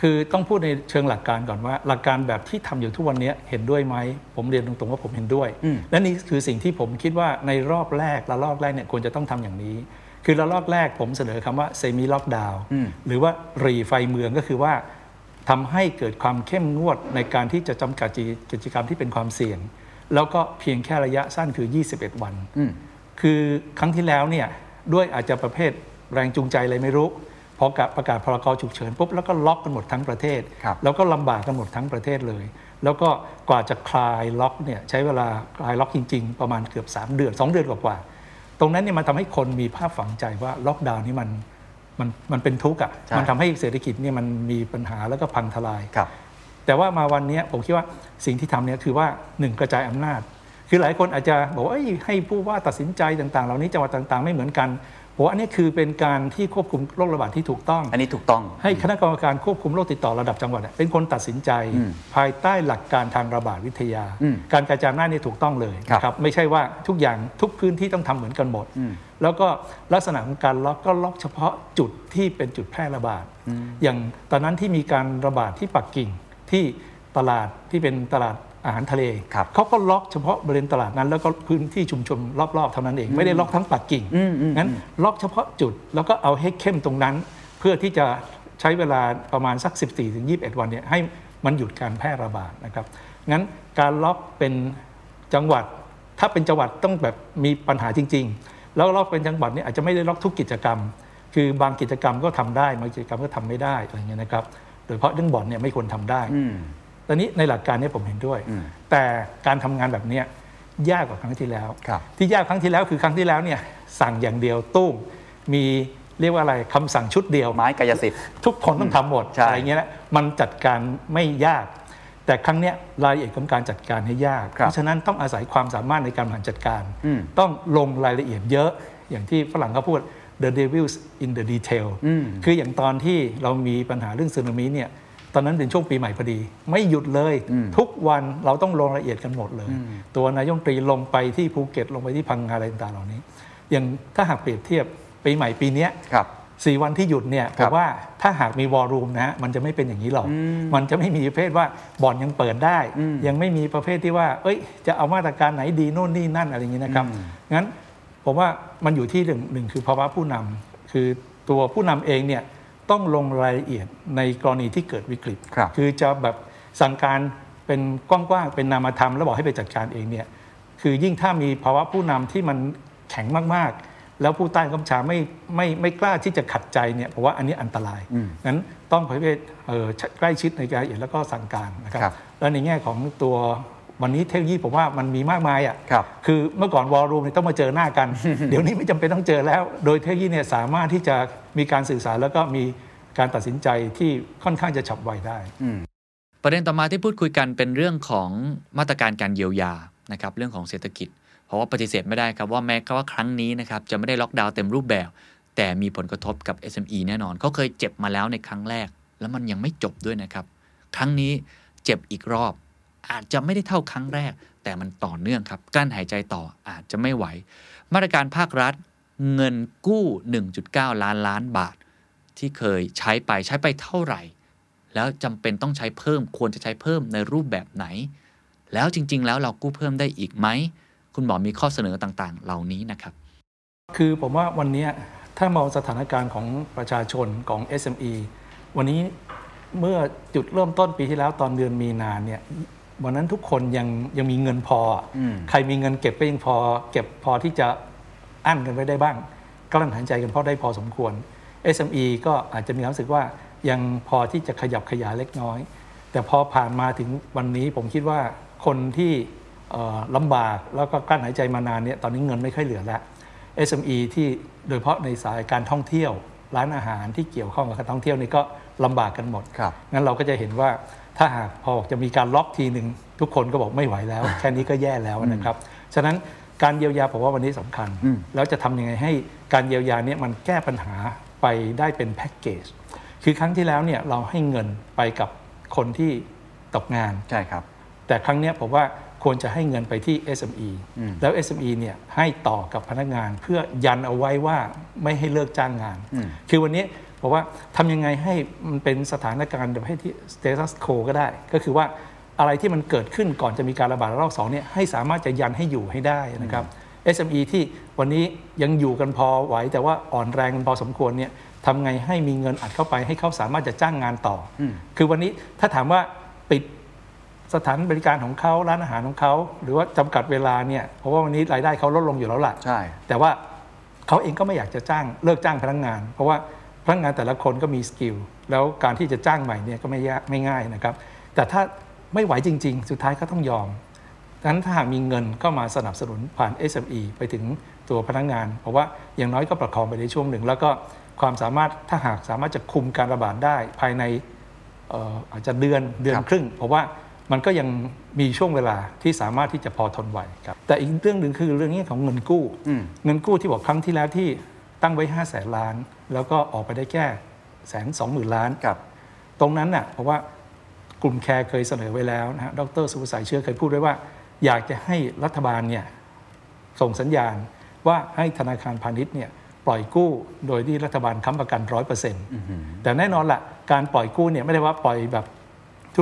คือต้องพูดในเชิงหลักการก่อนว่า หลักการแบบที่ทำอยู่ทุกวันนี้เห็นด้วยไหมผมเรียนตรงๆว่าผมเห็นด้วยอืมและนี่คือสิ่งที่ผมคิดว่าในรอบแรกระลอกแรกเนี่ยควรจะต้องทำอย่างนี้คือระลอกแรกผมเสนอคำว่า semi-lockdown อืมหรือว่ารีไฟเมืองก็คือว่า ทำให้เกิดความเข้มงวดในการที่จะจำกัดกิจกรรมที่เป็นความเสี่ยง แล้วก็เพียงแค่ระยะสั้นคือ 21 วันอืมคือครั้งที่แล้วเนี่ยด้วยอาจจะประเภทแรงจูงใจอะไรไม่รู้พอประกาศพรกฉุกเฉินปุ๊บแล้วก็ล็อกกันหมดทั้งประเทศครับแล้วก็ลำบากกันหมดทั้งประเทศเลย แล้วก็กว่าจะคลายล็อกเนี่ยใช้เวลาคลายล็อกจริง ๆ ประมาณเกือบ 3 เดือน 2 เดือนกว่าๆตรงนั้นเนี่ยมันทำให้คนมีภาพฝังใจว่าล็อกดาวน์นี่มัน มันมันเป็นทุกข์อะใช่มันทำให้เศรษฐกิจเนี่ยมันมีปัญหาแล้วก็พังทลายครับ แต่ว่ามาวันนี้ผมคิดว่าสิ่งที่ทำเนี่ยคือว่าหนึ่งกระจายอำนาจ คือหลายคนอาจจะบอกว่าเอ้ยให้ผู้ว่าตัดสินใจต่างๆ เหล่านี้จังหวัดต่างๆ ไม่เหมือนกันผมว่าอันนี้คือเป็นการที่ควบคุมโรคระบาดที่ถูกต้อง อันนี้ถูกต้อง ให้คณะกรรมการควบคุมโรคติดต่อระดับจังหวัดเนี่ยเป็นคนตัดสินใจอืมภายใต้หลักการทางระบาดวิทยาอืมการกระจายอำนาจนี่ถูกต้องเลยครับนะครับ ไม่ใช่ว่าทุกอย่างทุกพื้นที่ต้องทำเหมือนกันหมดอืม แล้วก็ลักษณะของการล็อกก็ล็อกเฉพาะจุดที่เป็นจุดแพร่ระบาด อย่างตอนนั้นที่มีการระบาดที่ปักกิ่งที่ตลาดที่เป็นตลาดอาหารทะเลครับเขาก็ล็อกเฉพาะบริเวณตลาดนั้น แล้วก็พื้นที่ชุมชนรอบๆเท่านั้นเองไม่ได้ล็อกทั้งปักกิ่งอืมอืมงั้นล็อกเฉพาะจุดแล้วก็เอาให้เข้มตรงนั้น เพื่อที่จะใช้เวลาประมาณสัก 14ถึง21 วันเนี่ยให้มันหยุดการแพร่ระบาดนะครับงั้นการล็อกเป็นจังหวัด ถ้าเป็นจังหวัดต้องแบบมีปัญหาจริง ๆ แล้วล็อกเป็นจังหวัดเนี่ยอาจจะไม่ได้ล็อกทุกกิจกรรม คือบางกิจกรรมก็ทำได้บางกิจกรรมก็ทำไม่ได้อะไรเงี้ยนะครับ โดยเฉพาะเรื่องบ่อนเนี่ยไม่ควรทำได้อืมตอนนี้ในหลักการเนี้ผมเห็นด้วยอืมแต่การทำงานแบบเนี้ยยากกว่าครั้งที่แล้วครับที่ยากครั้งที่แล้วคือครั้งที่แล้วเนี่ยสั่งอย่างเดียวตุ้มมีเรียกว่าอะไรคำสั่งชุดเดียวไม้กายสิทธิ์ทุกคนต้องทำหมดใช่อะไรเงี้ยนะมันจัดการไม่ยาก แต่ครั้งเนี้ยรายละเอียดของการจัดการให้ยากครับเพราะฉะนั้นต้องอาศัยความสามารถในการบริหารจัดการอืมต้องลงรายละเอียดเยอะอย่างที่ฝรั่งเขาพูด the devil's in the detail อืมคืออย่างตอนที่เรามีปัญหาเรื่องสึนามิเนี่ยตอนนั้นเป็นช่วงปีใหม่พอดี ไม่หยุดเลยอืมทุกวันเราต้องลงรายละเอียดกันหมดเลย ตัวนายกรัฐมนตรีลงไปที่ภูเก็ตลงไปที่พังงาอะไรต่างๆเหล่านี้ อย่างถ้าหากเปรียบเทียบปีใหม่ปีเนี้ยครับ สี่วันที่หยุดเนี่ยคผรับมว่าถ้าหากมีวอลลุ่มนะฮะมันจะไม่เป็นอย่างนี้หรอกอืมมันจะไม่มีประเภทว่าบ่อนยังเปิดได้อืมยังไม่มีประเภทที่ว่า เอ้ย จะเอามาตรการไหนดีโน่นนี่นั่นอะไรอย่างนี้นะครับอืมงั้นผมว่ามันอยู่ที่หนึ่งหนึ่งคือภาวะผู้นำคือตัวผู้นำเองเนี่ยต้องลงรายละเอียดในกรณีที่เกิดวิกฤตครับคือจะแบบสั่งการเป็นกว้างๆเป็นนามธรรมแล้วบอกให้ไปจัดการเองเนี่ยคือยิ่งถ้ามีภาวะผู้นำที่มันแข็งมากๆ แล้วผู้ใต้กำชาไม่ไม่ไม่กล้าที่จะขัดใจเนี่ยผมว่าอันนี้อันตรายอืมงั้นต้องประเภทเอ่อใกล้ชิดในการละเอียดแล้วก็สั่งการนะครับครับ แล้วในแง่ของตัววันนี้เทคโนโลยีผมว่ามันมีมากมายอะครับคือเมื่อก่อนวอลลุ่มเนี่ยต้องมาเจอหน้ากัน เดี๋ยวนี้ไม่จำเป็นต้องเจอแล้ว โดยเทคโนโลยีเนี่ยสามารถที่จะมีการสื่อสารแล้วก็มีการตัดสินใจที่ค่อนข้างจะฉับไวได้อืมประเด็นต่อมาที่พูดคุยกันเป็นเรื่องของมาตรการการเยียวยานะครับเรื่องของเศรษฐกิจ เพราะว่าปฏิเสธไม่ได้ครับว่าแม้ว่าครั้งนี้นะครับจะไม่ได้ล็อกดาวน์เต็มรูปแบบ แต่มีผลกระทบกับ SME แน่นอนเขาเคยเจ็บมาแล้วในครั้งแรก แล้วมันยังไม่จบด้วยนะครับ ครั้งนี้เจ็บอีกรอบ อาจจะไม่ได้เท่าครั้งแรก แต่มันต่อเนื่องครับกลั้นหายใจต่ออาจจะไม่ไหว มาตรการภาครัฐเงินกู้ 1.9 ล้านล้านบาท ที่เคยใช้ไปใช้ไปเท่าไหร่ แล้วจำเป็นต้องใช้เพิ่มควรจะใช้เพิ่มในรูปแบบไหน แล้วจริง ๆ แล้วเรากู้เพิ่มได้อีกไหม คุณคุณหมอมีข้อเสนอต่างๆ เหล่านี้นะครับ คือผมว่าวันนี้ถ้ามองสถานการณ์ของประชาชนของ SME วันนี้เมื่อจุดเริ่มต้นปีที่แล้วตอนเดือนมีนาเนี่ยวันนั้นทุกคนยังยังมีเงินพออใครมีเงินเก็บก็ยังพอ เก็บพอที่จะอั้นกันไว้ได้บ้างกลั้นหายใจกันพอได้พอสมควร SME ก็อาจจะมีความรู้สึกว่ายังพอที่จะขยับขยายเล็กน้อย แต่พอผ่านมาถึงวันนี้ผมคิดว่าคนที่เอ่อ ลำบากแล้วก็กลั้นหายใจมานานเนี่ยตอนนี้เงินไม่ค่อยเหลือแล้ว SME ที่โดยเฉพาะในสายการท่องเที่ยว ร้านอาหารที่เกี่ยวข้องกับการท่องเที่ยวนี่ก็ลำบากกันหมดครับงั้นเราก็จะเห็นว่าถ้าหากพอจะมีการล็อกทีหนึ่งทุกคนก็บอกไม่ไหวแล้ว แค่นี้ก็แย่แล้วนะครับ ฉะนั้นการเยียวยาผมว่าวันนี้สำคัญอืมแล้วจะทำยังไงให้การเยียวยาเนี้มันแก้ปัญหาไปได้เป็นแพ็กเกจ คือครั้งที่แล้วเนี่ยเราให้เงินไปกับคนที่ตกงาน ใช่ครับ แต่ครั้งเนี้ยผมว่า ควรจะให้เงินไปที่ SME อืมแล้ว SME เนี่ยให้ต่อกับพนักงานเพื่อยันเอาไว้ว่าไม่ให้เลิกจ้างงานอืมคือวันนี้บอกว่าทำยังไงให้มันเป็นสถานการณ์แบบให้ที่ status quo ก็ได้ ก็คือว่าอะไรที่มันเกิดขึ้นก่อนจะมีการระบาดระลอกสองเนี่ยให้สามารถจะยันให้อยู่ให้ได้นะครับ SME ที่วันนี้ยังอยู่กันพอไหว แต่ว่าอ่อนแรงกันพอสมควรเนี่ยทำไงให้มีเงินอัดเข้าไปให้เขาสามารถจะจ้างงานต่ออืมคือวันนี้ถ้าถามว่าปิด สถานบริการของเขาร้านอาหารของเขาหรือว่าจำกัดเวลาเนี่ยเพราะว่าวันนี้รายได้เขาลดลงอยู่แล้วล่ะใช่ แต่ว่าเขาเองก็ไม่อยากจะจ้างเลิกจ้างพนักงาน เพราะว่าพนักงานแต่ละคนก็มี skill แล้วการที่จะจ้างใหม่เนี่ยก็ไม่ยากไม่ง่ายนะครับ แต่ถ้าไม่ไหวจริง ๆ สุดท้ายก็ต้องยอมดังนั้นถ้าหากมีเงินก็มาสนับสนุนผ่าน SME ไปถึงตัวพนักงาน เพราะว่าอย่างน้อยก็ประคองไปในช่วงหนึ่ง แล้วก็ความสามารถถ้าหากสามารถจะคุมการระบาดได้ภายในเอ่ออาจจะเดือนเดือนครับครึ่ง เพราะว่า มันก็ยังมีช่วงเวลาที่สามารถที่จะพอทนไหวครับ แต่อีกเรื่องหนึ่งคือเรื่องนี้ของเงินกู้อืมเงินกู้ที่บอกครั้งที่แล้วที่ตั้งไว้5 0 0แสนล้าน แล้วก็ออกไปได้แค่แสนสองหมื่นล้านครับ ตรงนั้นน่ะเพราะว่ากลุ่มแคร์เคยเสนอไว้แล้วนะฮะดรสุภาชัยเชื่อเคยพูดไว้ว่า อยากจะให้รัฐบาลเนี่ยส่งสัญญาณว่าให้ธนาคารพาณิชย์เนี่ยปล่อยกู้โดยที่รัฐบาลค้ำประกันร้อยเปอร์เซ็นต์แต่แน่นอนละ่ะการปล่อยกู้เนี่ยไม่ได้ว่าปล่อยแบบ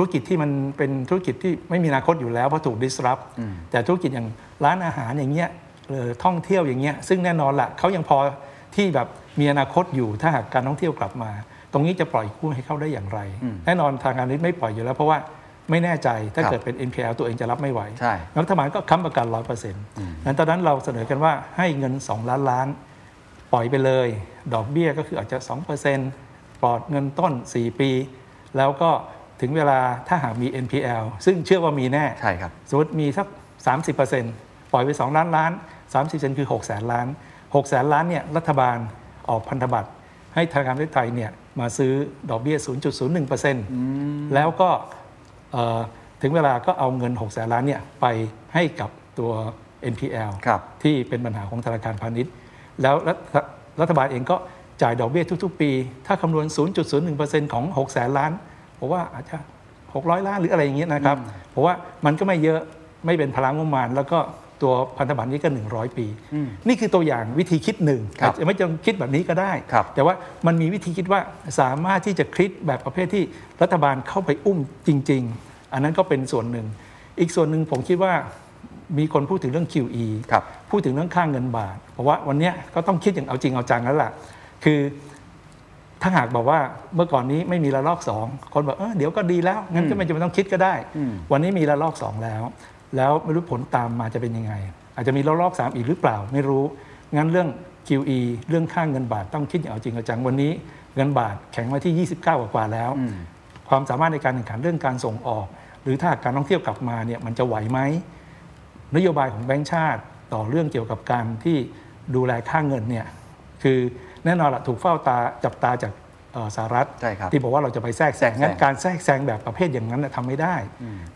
ธุรกิจที่มันเป็นธุรกิจที่ไม่มีอนาคตอยู่แล้วเพราะถูก disrupt แต่ธุรกิจอย่างร้านอาหารอย่างเงี้ยหรือท่องเที่ยวอย่างเงี้ยซึ่งแน่นอนละ่ะเขายังพอที่แบบมีอนาคตอยู่ถ้าหากการท่องเที่ยวกลับมา ตรงนี้จะปล่อยกู้ให้เขาได้อย่างไร แน่นอนทางการนี้ไม่ปล่อยอยู่แล้ว เพราะว่าไม่แน่ใจถ้าครับเกิดเป็น NPL ตัวเองจะรับไม่ไหวใช่รัฐบาลก็ค้ำประกันร้อยเปอร์เซ็นต์นั้นตอนนั้นเราเสนอกันว่าให้เงิน 2 ล้านล้าน ปล่อยไปเลย ดอกเบี้ยก็คืออาจจะ 2%ปลอดเงินต้น 4 ปี แล้วก็ ถึงเวลาถ้าหากมี NPL ซึ่งเชื่อว่ามีแน่ใช่ครับสมมติมีสัก 30%ปล่อยไป 2 ล้านล้าน 30%คือ 6 แสนล้าน 6 แสนล้านเนี่ยรัฐบาลออกพันธบัตร ให้ธนาคารประเทศไทยเนี่ยมาซื้อดอกเบี้ย 0.01%แล้วก็เอ่อถึงเวลาก็เอาเงิน 6 แสนล้านเนี่ยไปให้กับตัว NPL ครับที่เป็นปัญหาของธนาคารพาณิชย์ แล้วรัฐรัฐบาลเองก็จ่ายดอกเบี้ยทุก ๆ ปี ถ้าคำนวณ 0.01%ของ 6 แสนล้าน ผมว่าอาจจะ 600 ล้านหรืออะไรอย่างเงี้ยนะครับเพราะว่ามันก็ไม่เยอะไม่เป็นพลังงบประมาณ แล้วก็ตัวพันธบัตรนี้ก็ 100 ปี นี่คือตัวอย่างวิธีคิดหนึ่งครับอาจจะไม่จำคิดแบบนี้ก็ได้ครับแต่ว่ามันมีวิธีคิดว่าสามารถที่จะคิดแบบประเภทที่รัฐบาลเข้าไปอุ้มจริง ๆ อันนั้นก็เป็นส่วนหนึ่ง อีกส่วนหนึ่งผมคิดว่ามีคนพูดถึงเรื่อง QE ครับพูดถึงเรื่องค่างเงินบาท เพราะว่าวันเนี้ยก็ต้องคิดอย่างเอาจริงเอาจังแล้วล่ะ คือ ถ้าหากบอกว่าเมื่อก่อนนี้ไม่มีระลอกสองคนบอกเออเดี๋ยวก็ดีแล้ว งั้นก็ไม่จำเป็นต้องคิดก็ได้ วันนี้มีระลอกสองแล้ว แล้วไม่รู้ผลตามมาจะเป็นยังไง อาจจะมีระลอกสามอีกหรือเปล่า ไม่รู้ งั้นเรื่อง QE เรื่องค่างเงินบาทต้องคิดอย่างเอาจริงเอาจังวันนี้เงินบาทแข็งไว้ที่ 29 กว่าๆแล้ว ความสามารถในการแข่งขันเรื่องการส่งออก หรือถ้าหากการท่องเที่ยวกลับมาเนี่ยมันจะไหวไหมนโยบายของแบงก์ชาติต่อเรื่องเกี่ยวกับการที่ดูแลค่าเงินเนี่ยคือ แน่นอนละถูกเฝ้าตาจับตาจากเอ่อสหรัฐใช่ครับที่บอกว่าเราจะไปแทรกแซงแทรกแซงงั้นการแทรกแซงแบบประเภทอย่างนั้นน่ะทำไม่ได้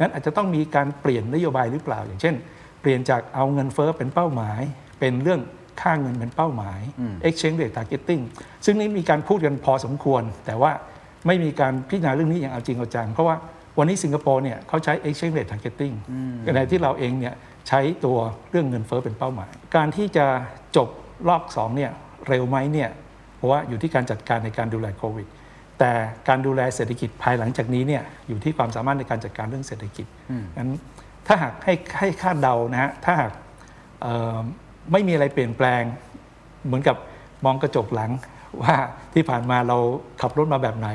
งั้นอาจจะต้องมีการเปลี่ยนนโยบายหรือเปล่า อย่างเช่น เปลี่ยนจากเอาเงินเฟ้อเป็นเป้าหมาย เป็นเรื่องค่าเงินเป็นเป้าหมาย exchange rate targeting ซึ่งนี่มีการพูดกันพอสมควร แต่ว่าไม่มีการพิจารณาเรื่องนี้อย่างเอาจริงเอาจังเพราะว่าวันนี้สิงคโปร์เนี่ยเขาใช้ exchange rate targeting ขณะที่เราเองเนี่ยใช้ตัวเรื่องเงินเฟ้อเป็นเป้าหมาย การที่จะจบรอบสองเนี่ยเร็วไหมเนี่ยเพ ราะว่าอยู่ที่การจัดการในการดูแลโควิด แต่การดูแลเศรษฐกิจภายหลังจากนี้เนี่ยอยู่ที่ความสามารถในการจัดการเรื่องเศรษฐกิจงั้นถ้าหากให้ให้คาดเดานะฮะถ้าหากเอ่อไม่มีอะไรเปลี่ยนแปลง เหมือนกับมองกระจกหลังว่าที่ผ่านมาเราขับรถมาแบบไหน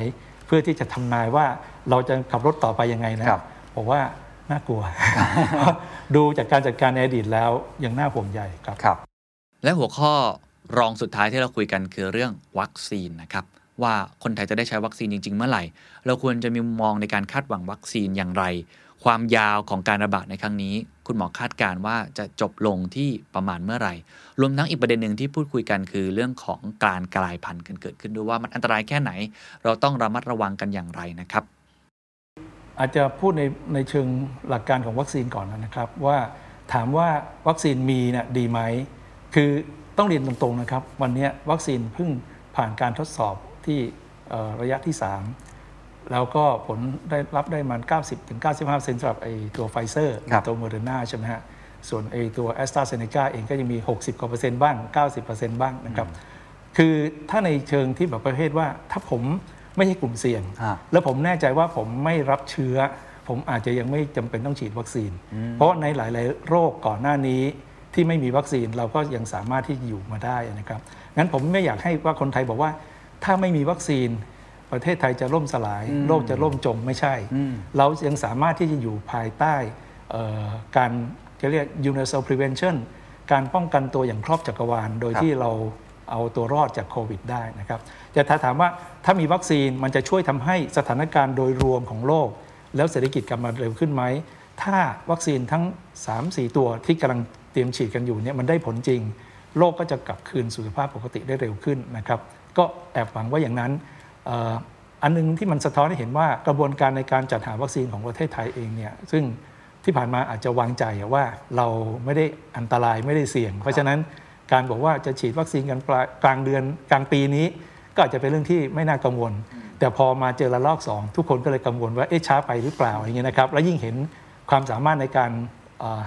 เพื่อที่จะทำนายว่าเราจะขับรถต่อไปยังไงนะครับผมว่าน่ากลัว ดูจากการจัดการในอดีตแล้วยังน่าห่วงใยครับครับ และหัวข้อ รองสุดท้ายที่เราคุยกันคือเรื่องวัคซีนนะครับว่าคนไทยจะได้ใช้วัคซีนจริง ๆ เมื่อไหร่ เราควรจะมีมุมมองในการคาดหวังวัคซีนอย่างไร ความยาวของการระบาดในครั้งนี้ คุณหมอคาดการณ์ว่าจะจบลงที่ประมาณเมื่อไหร่ รวมทั้งอีกประเด็นหนึ่งที่พูดคุยกันคือเรื่องของการกลายพันธุ์กันเกิดขึ้นด้วยว่ามันอันตรายแค่ไหน เราต้องระมัดระวังกันอย่างไรนะครับ อาจจะพูดในในเชิงหลักการของวัคซีนก่อนนะครับ ว่าถามว่าวัคซีนมีเนี่ยดีไหมคือ ต้องเรียนตรงๆนะครับ วันนี้วัคซีนเพิ่งผ่านการทดสอบที่เอ่อระยะที่ 3 แล้วก็ผลได้รับได้มัน 90-95%สำหรับไอ้ตัวไฟเซอร์ครับตัวโมเดอร์นาใช่ไหมฮะส่วนไอ้ตัวแอสตราเซเนกาเองก็ยังมี 60กว่าเปอร์เซ็นต์บ้าง 90%บ้างนะครับ คือถ้าในเชิงที่แบบประเภทว่า ถ้าผมไม่ใช่กลุ่มเสี่ยงอ่าแล้วผมแน่ใจว่าผมไม่รับเชื้อ ผมอาจจะยังไม่จำเป็นต้องฉีดวัคซีน เพราะในหลาย ๆ โรคก่อนหน้านี้ ที่ไม่มีวัคซีนเราก็ยังสามารถที่จะอยู่มาได้นะครับงั้นผมไม่อยากให้ว่าคนไทยบอกว่า ถ้าไม่มีวัคซีนประเทศไทยจะล่มสลาย โลกจะล่มจมไม่ใช่ เรายังสามารถที่จะอยู่ภายใต้เอ่อการจะเรียก universal prevention การป้องกันตัวอย่างครอบจักรวาล โดยครับที่เราเอาตัวรอดจากโควิดได้นะครับแต่ถ้าถามว่าถ้ามีวัคซีนมันจะช่วยทำให้สถานการณ์โดยรวมของโลก แล้วเศรษฐกิจกลับมาเร็วขึ้นไหม ถ้าวัคซีนทั้ง 3-4 ตัวที่กำลังเต รียมฉีดกันอยู่เนี่ยมันได้ผลจริง โลกก็จะกลับคืนสู่สภาพปกติได้เร็วขึ้นนะครับก็แอบหวังว่าอย่างนั้นอันนึงที่มันสะท้อนให้เห็นว่ากระบวนการในการจัดหาวัคซีนของประเทศไทยเองเนี่ยซึ่งที่ผ่านมาอาจจะวางใจว่าเราไม่ได้อันตรายไม่ได้เสี่ยง เพราะฉะนั้นการบอกว่าจะฉีดวัคซีนกันกลางเดือนกลางปีนี้ ก็อาจจะเป็นเรื่องที่ไม่น่ากังวล แต่พอมาเจอระลอกสองทุกคนก็เลยกังวลว่าเอ๊ะช้าไปหรือเปล่าอย่างเงี้ยนะครับแล้วยิ่งเห็นความสามารถในการ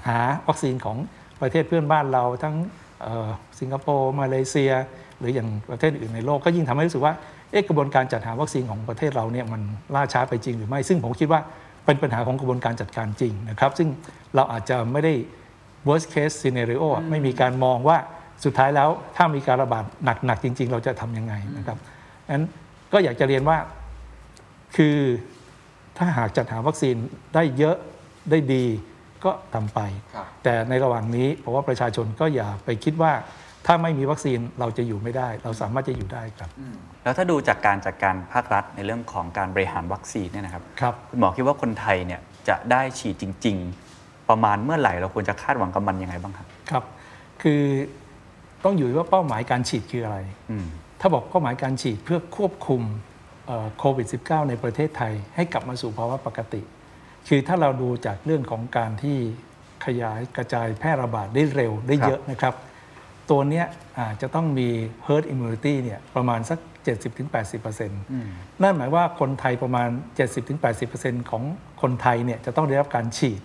หาวัคซีนของ ประเทศเพื่อนบ้านเราทั้งเอ่อสิงคโปร์มาเลเซีย หรืออย่างประเทศอื่นในโลกก็ยิ่งทำให้รู้สึกว่าเอ๊ะกระบวนการจัดหาวัคซีนของประเทศเราเนี่ยมันล่าช้าไปจริงหรือไม่ ซึ่งผมคิดว่าเป็นปัญหาของกระบวนการจัดการจริงนะครับ ซึ่งเราอาจจะไม่ได้ worst case scenario อะไม่มีการมองว่าสุดท้ายแล้วถ้ามีการระบาดหนักๆจริง ๆ เราจะทำยังไงนะครับนั้นก็อยากจะเรียนว่าคือถ้าหากจัดหาวัคซีนได้เยอะได้ดี ก็ทำไปครับแต่ในระหว่างนี้ผมว่าประชาชนก็อย่าไปคิดว่า ถ้าไม่มีวัคซีนเราจะอยู่ไม่ได้ เราสามารถจะอยู่ได้ครับ แล้วถ้าดูจากการจัดการภาครัฐในเรื่องของการบริหารวัคซีนเนี่ยนะครับครับคุณหมอคิดว่าคนไทยเนี่ยจะได้ฉีดจริง ๆ ประมาณเมื่อไหร่เราควรจะคาดหวังกับมันยังไงบ้างครับครับ คือต้องอยู่ที่ว่าเป้าหมายการฉีดคืออะไรอืมถ้าบอกเป้าหมายการฉีดเพื่อควบคุมโควิด -19 ในประเทศไทยให้กลับมาสู่ภาวะปกติ คือถ้าเราดูจากเรื่องของการที่ขยายกระจายแพร่ระบาดได้เร็วได้เยอะนะครับ ตัวเนี้ยอาจจะต้องมี herd immunity เนี่ยประมาณสัก 70-80%นั่นหมายว่าคนไทยประมาณ 70-80%ของคนไทยเนี่ยจะต้องได้รับการฉีด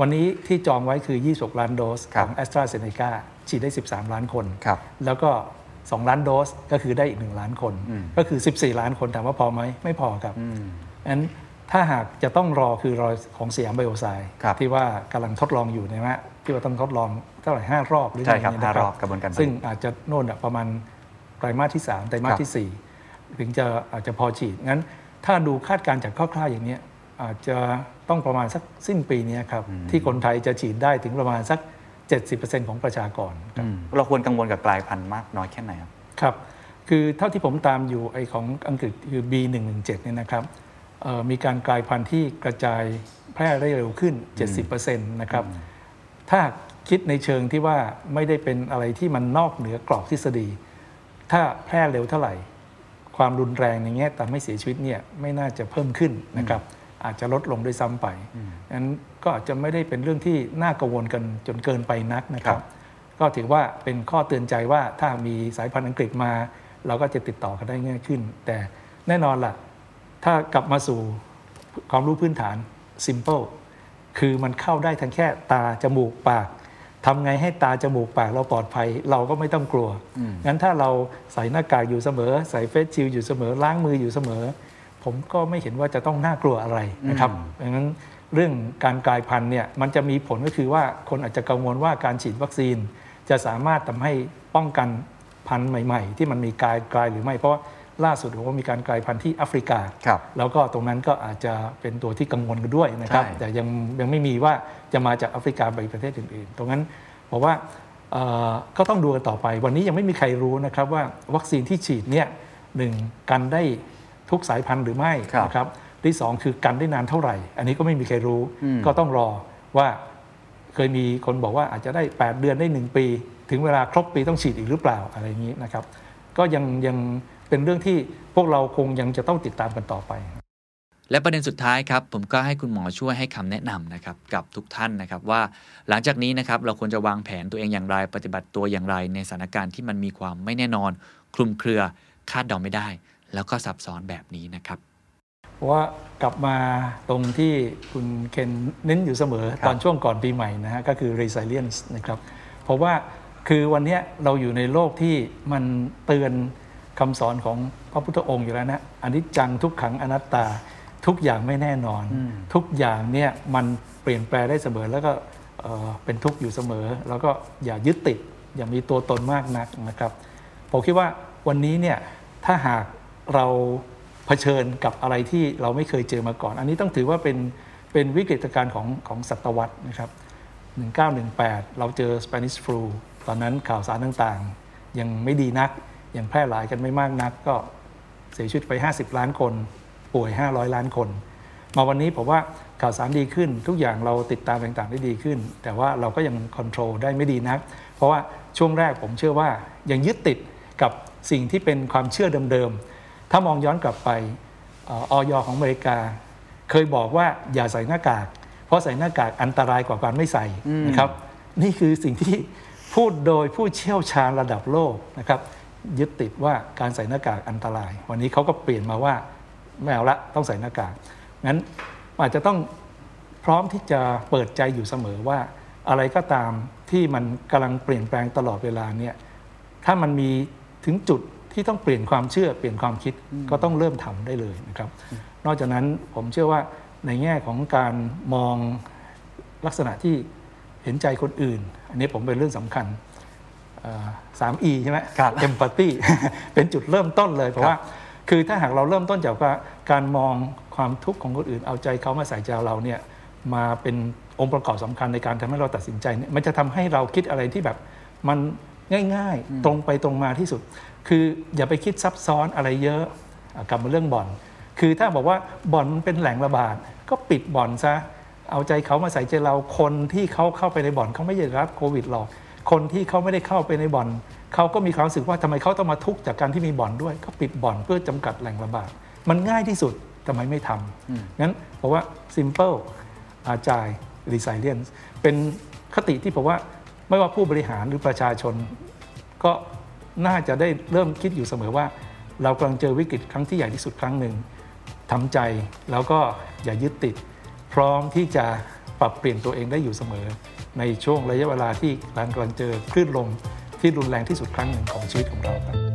วันนี้ที่จองไว้คือ 26 ล้านโดสครัขบอง a s t r a z เซ e c a ฉีดได้ 13 ล้านคนครับแล้วก็ 2 ล้านโดสก็คือได้อีก 1 ล้านคน ก็คือ 14 ล้านคนถามว่าพอไหมไม่พอครับงั้น ถ้าหากจะต้องรอคือรอของสยามไบโอไซด์ครับที่ว่ากำลังทดลองอยู่นะฮะที่ว่าต้องทดลองเท่าไหร่ห้ารอบหรือใช่ครับไงเนี่ยนะห้ารอบกระบวนการผลิตซึ่งอาจจะโน่นอะประมาณไตรมาสที่3ไตรมาสที่ 4 ถึงจะอาจจะพอฉีดงั้น ถ้าดูคาดการณ์จากคร่าวๆอย่างเนี้ยอาจจะต้องประมาณสักสิ้นปีเนี้ยครับที่คนไทยจะฉีดได้ถึงประมาณสัก 70%ของประชากรครับเราควรกังวลกับกลายพันธุ์มากน้อยแค่ไหนครับครับ คือเท่าที่ผมตามอยู่ไอของอังกฤษคือ B117 เนี่ยนะครับเอ่อ มีการกลายพันธุ์ที่กระจายแพร่ได้เร็วขึ้น 70%นะครับถ้าคิดในเชิงที่ว่าไม่ได้เป็นอะไรที่มันนอกเหนือกรอบทฤษฎี ถ้าแพร่เร็วเท่าไหร่ ความรุนแรงในแง่ทำให้เสียชีวิตเนี่ยไม่น่าจะเพิ่มขึ้นนะครับ อาจจะลดลงด้วยซ้ำไปนั้นก็อาจจะไม่ได้เป็นเรื่องที่น่ากังวลกันจนเกินไปนักนะครับ ก็ถือว่าเป็นข้อเตือนใจว่าถ้ามีสายพันธุ์อังกฤษมา เราก็จะติดต่อกันได้ง่ายขึ้น แต่แน่นอนล่ะ ถ้ากลับมาสู่ความรู้พื้นฐาน simple คือมันเข้าได้ทั้งแค่ตาจมูกปากทำไงให้ตาจมูกปากเราปลอดภัย เราก็ไม่ต้องกลัว งั้นถ้าเราใส่หน้ากากอยู่เสมอ ใส่เฟสชิลด์อยู่เสมอล้างมืออยู่เสมอ ผมก็ไม่เห็นว่าจะต้องน่ากลัวอะไรนะครับดังนั้นเรื่องการกลายพันธุ์เนี่ยมันจะมีผลก็คือว่าคนอาจจะกังวลว่าการฉีดวัคซีน จะสามารถทำให้ป้องกันพันธุ์ใหม่ ๆ ที่มันมีกลายกลายหรือไม่เพราะว่า ล่าสุดผมว่ามีการกลายพันธุ์ที่แอฟริกาครับแล้วก็ตรงนั้นก็อาจจะเป็นตัวที่กังวลกันด้วยนะครับใช่แต่ยังยังไม่มีว่าจะมาจากแอฟริกาไปประเทศอื่นๆ ตรงนั้นบอกว่าเอ่อก็ต้องดูกันต่อไป วันนี้ยังไม่มีใครรู้นะครับว่าวัคซีนที่ฉีดเนี่ยหนึ่งกันได้ทุกสายพันธุ์หรือไม่ครับนะครับที่สองคือกันได้นานเท่าไหร่ อันนี้ก็ไม่มีใครรู้อืมก็ต้องรอว่าเคยมีคนบอกว่าอาจจะได้ 8 เดือนได้ 1 ปี ถึงเวลาครบปีต้องฉีดอีกหรือเปล่าอะไรอย่างนี้นะครับ ก็ยังยัง เป็นเรื่องที่พวกเราคงยังจะต้องติดตามกันต่อไป และประเด็นสุดท้ายครับผมก็ให้คุณหมอช่วยให้คำแนะนำนะครับกับทุกท่านนะครับว่าหลังจากนี้นะครับเราควรจะวางแผนตัวเองอย่างไร ปฏิบัติตัวอย่างไร ในสถานการณ์ที่มันมีความไม่แน่นอน คลุมเครือคาดเดาไม่ได้ แล้วก็ซับซ้อนแบบนี้นะครับเพราะว่ากลับมาตรงที่คุณเคนเน้นอยู่เสมอครับตอนช่วงก่อนปีใหม่นะฮะก็คือ resilience นะครับ เพราะว่าคือวันเนี้ยเราอยู่ในโลกที่มันเตือน คำสอนของพระพุทธองค์อยู่แล้วนะอนิจจังทุกขังอนัตตาทุกอย่างไม่แน่นอน ทุกอย่างเนี่ยมันเปลี่ยนแปลงได้เสมอแล้วก็เอ่อเป็นทุกข์อยู่เสมอ แล้วก็อย่ายึดติดอย่ามีตัวตนมากนักนะครับผมคิดว่าวันนี้เนี่ยถ้าหากเราเผชิญกับอะไรที่เราไม่เคยเจอมาก่อน อันนี้ต้องถือว่าเป็นเป็นวิกฤตการณ์ของของศตวรรษนะครับ 1918 เราเจอ Spanish flu ตอนนั้นข่าวสารต่างๆ ยังไม่ดีนัก ยังแพร่หลายกันไม่มากนัก ก็เสียชีวิตไป 50 ล้านคน ป่วย 500 ล้านคน มาวันนี้ผมว่าข่าวสารดีขึ้น ทุกอย่างเราติดตามต่างๆได้ดีขึ้น แต่ว่าเราก็ยังคอนโทรลได้ไม่ดีนัก เพราะว่าช่วงแรกผมเชื่อว่ายังยึดติดกับสิ่งที่เป็นความเชื่อเดิมๆ ถ้ามองย้อนกลับไปเอออยของอเมริกา เคยบอกว่าอย่าใส่หน้ากาก เพราะใส่หน้ากากอันตรายกว่าการไม่ใส่นะครับ นี่คือสิ่งที่พูดโดยผู้เชี่ยวชาญระดับโลกนะครับ ยึดติดว่าการใส่หน้ากากอันตราย วันนี้เขาก็เปลี่ยนมาว่าไม่เอาละต้องใส่หน้ากากงั้นอาจจะต้องพร้อมที่จะเปิดใจอยู่เสมอว่า อะไรก็ตามที่มันกำลังเปลี่ยนแปลงตลอดเวลาเนี่ยถ้ามันมีถึงจุดที่ต้องเปลี่ยนความเชื่อเปลี่ยนความคิดก็ต้องเริ่มทำได้เลยนะครับ นอกจากนั้นผมเชื่อว่าในแง่ของการมองลักษณะที่เห็นใจคนอื่น อันนี้ผมเป็นเรื่องสำคัญ สามอีใช่ไหมครับเอมพัตตีเป็นจุดเริ่มต้นเลย เพราะว่า คือถ้าหากเราเริ่มต้นจากว่าการมองความทุกข์ของคนอื่น เอาใจเขามาใส่ใจเราเนี่ยมาเป็นองค์ประกอบสำคัญในการทำให้เราตัดสินใจเนี่ยมันจะทำให้เราคิดอะไรที่แบบมันง่ายๆ ตรงไปตรงมาที่สุด คืออย่าไปคิดซับซ้อนอะไรเยอะอะกลับมาเรื่องบ่อน คือถ้าบอกว่าบ่อนมันเป็นแหล่งระบาด ก็ปิดบ่อนซะเอาใจเขามาใส่ใจเราคนที่เขาเข้าไปในบ่อนเขาไม่ได้รับโควิดหรอก คนที่เขาไม่ได้เข้าไปในบ่อนเขาก็มีความรู้สึกว่าทำไมเขาต้องมาทุกข์จากการที่มีบ่อนด้วยก็ปิดบ่อนเพื่อจำกัดแหล่งระบาดมันง่ายที่สุดทำไมไม่ทำงั้นเพราะว่า simple อาจาย resilience เป็นคติที่ผมว่าไม่ว่าผู้บริหารหรือประชาชน ก็น่าจะได้เริ่มคิดอยู่เสมอว่า เรากำลังเจอวิกฤตครั้งที่ใหญ่ที่สุดครั้งหนึ่งทำใจแล้วก็อย่ายึดติด พร้อมที่จะปรับเปลี่ยนตัวเองได้อยู่เสมอ ในช่วงระยะเวลาที่กำลังเจอคลื่นลมที่รุนแรงที่สุดครั้งหนึ่งของชีวิตของเราครับ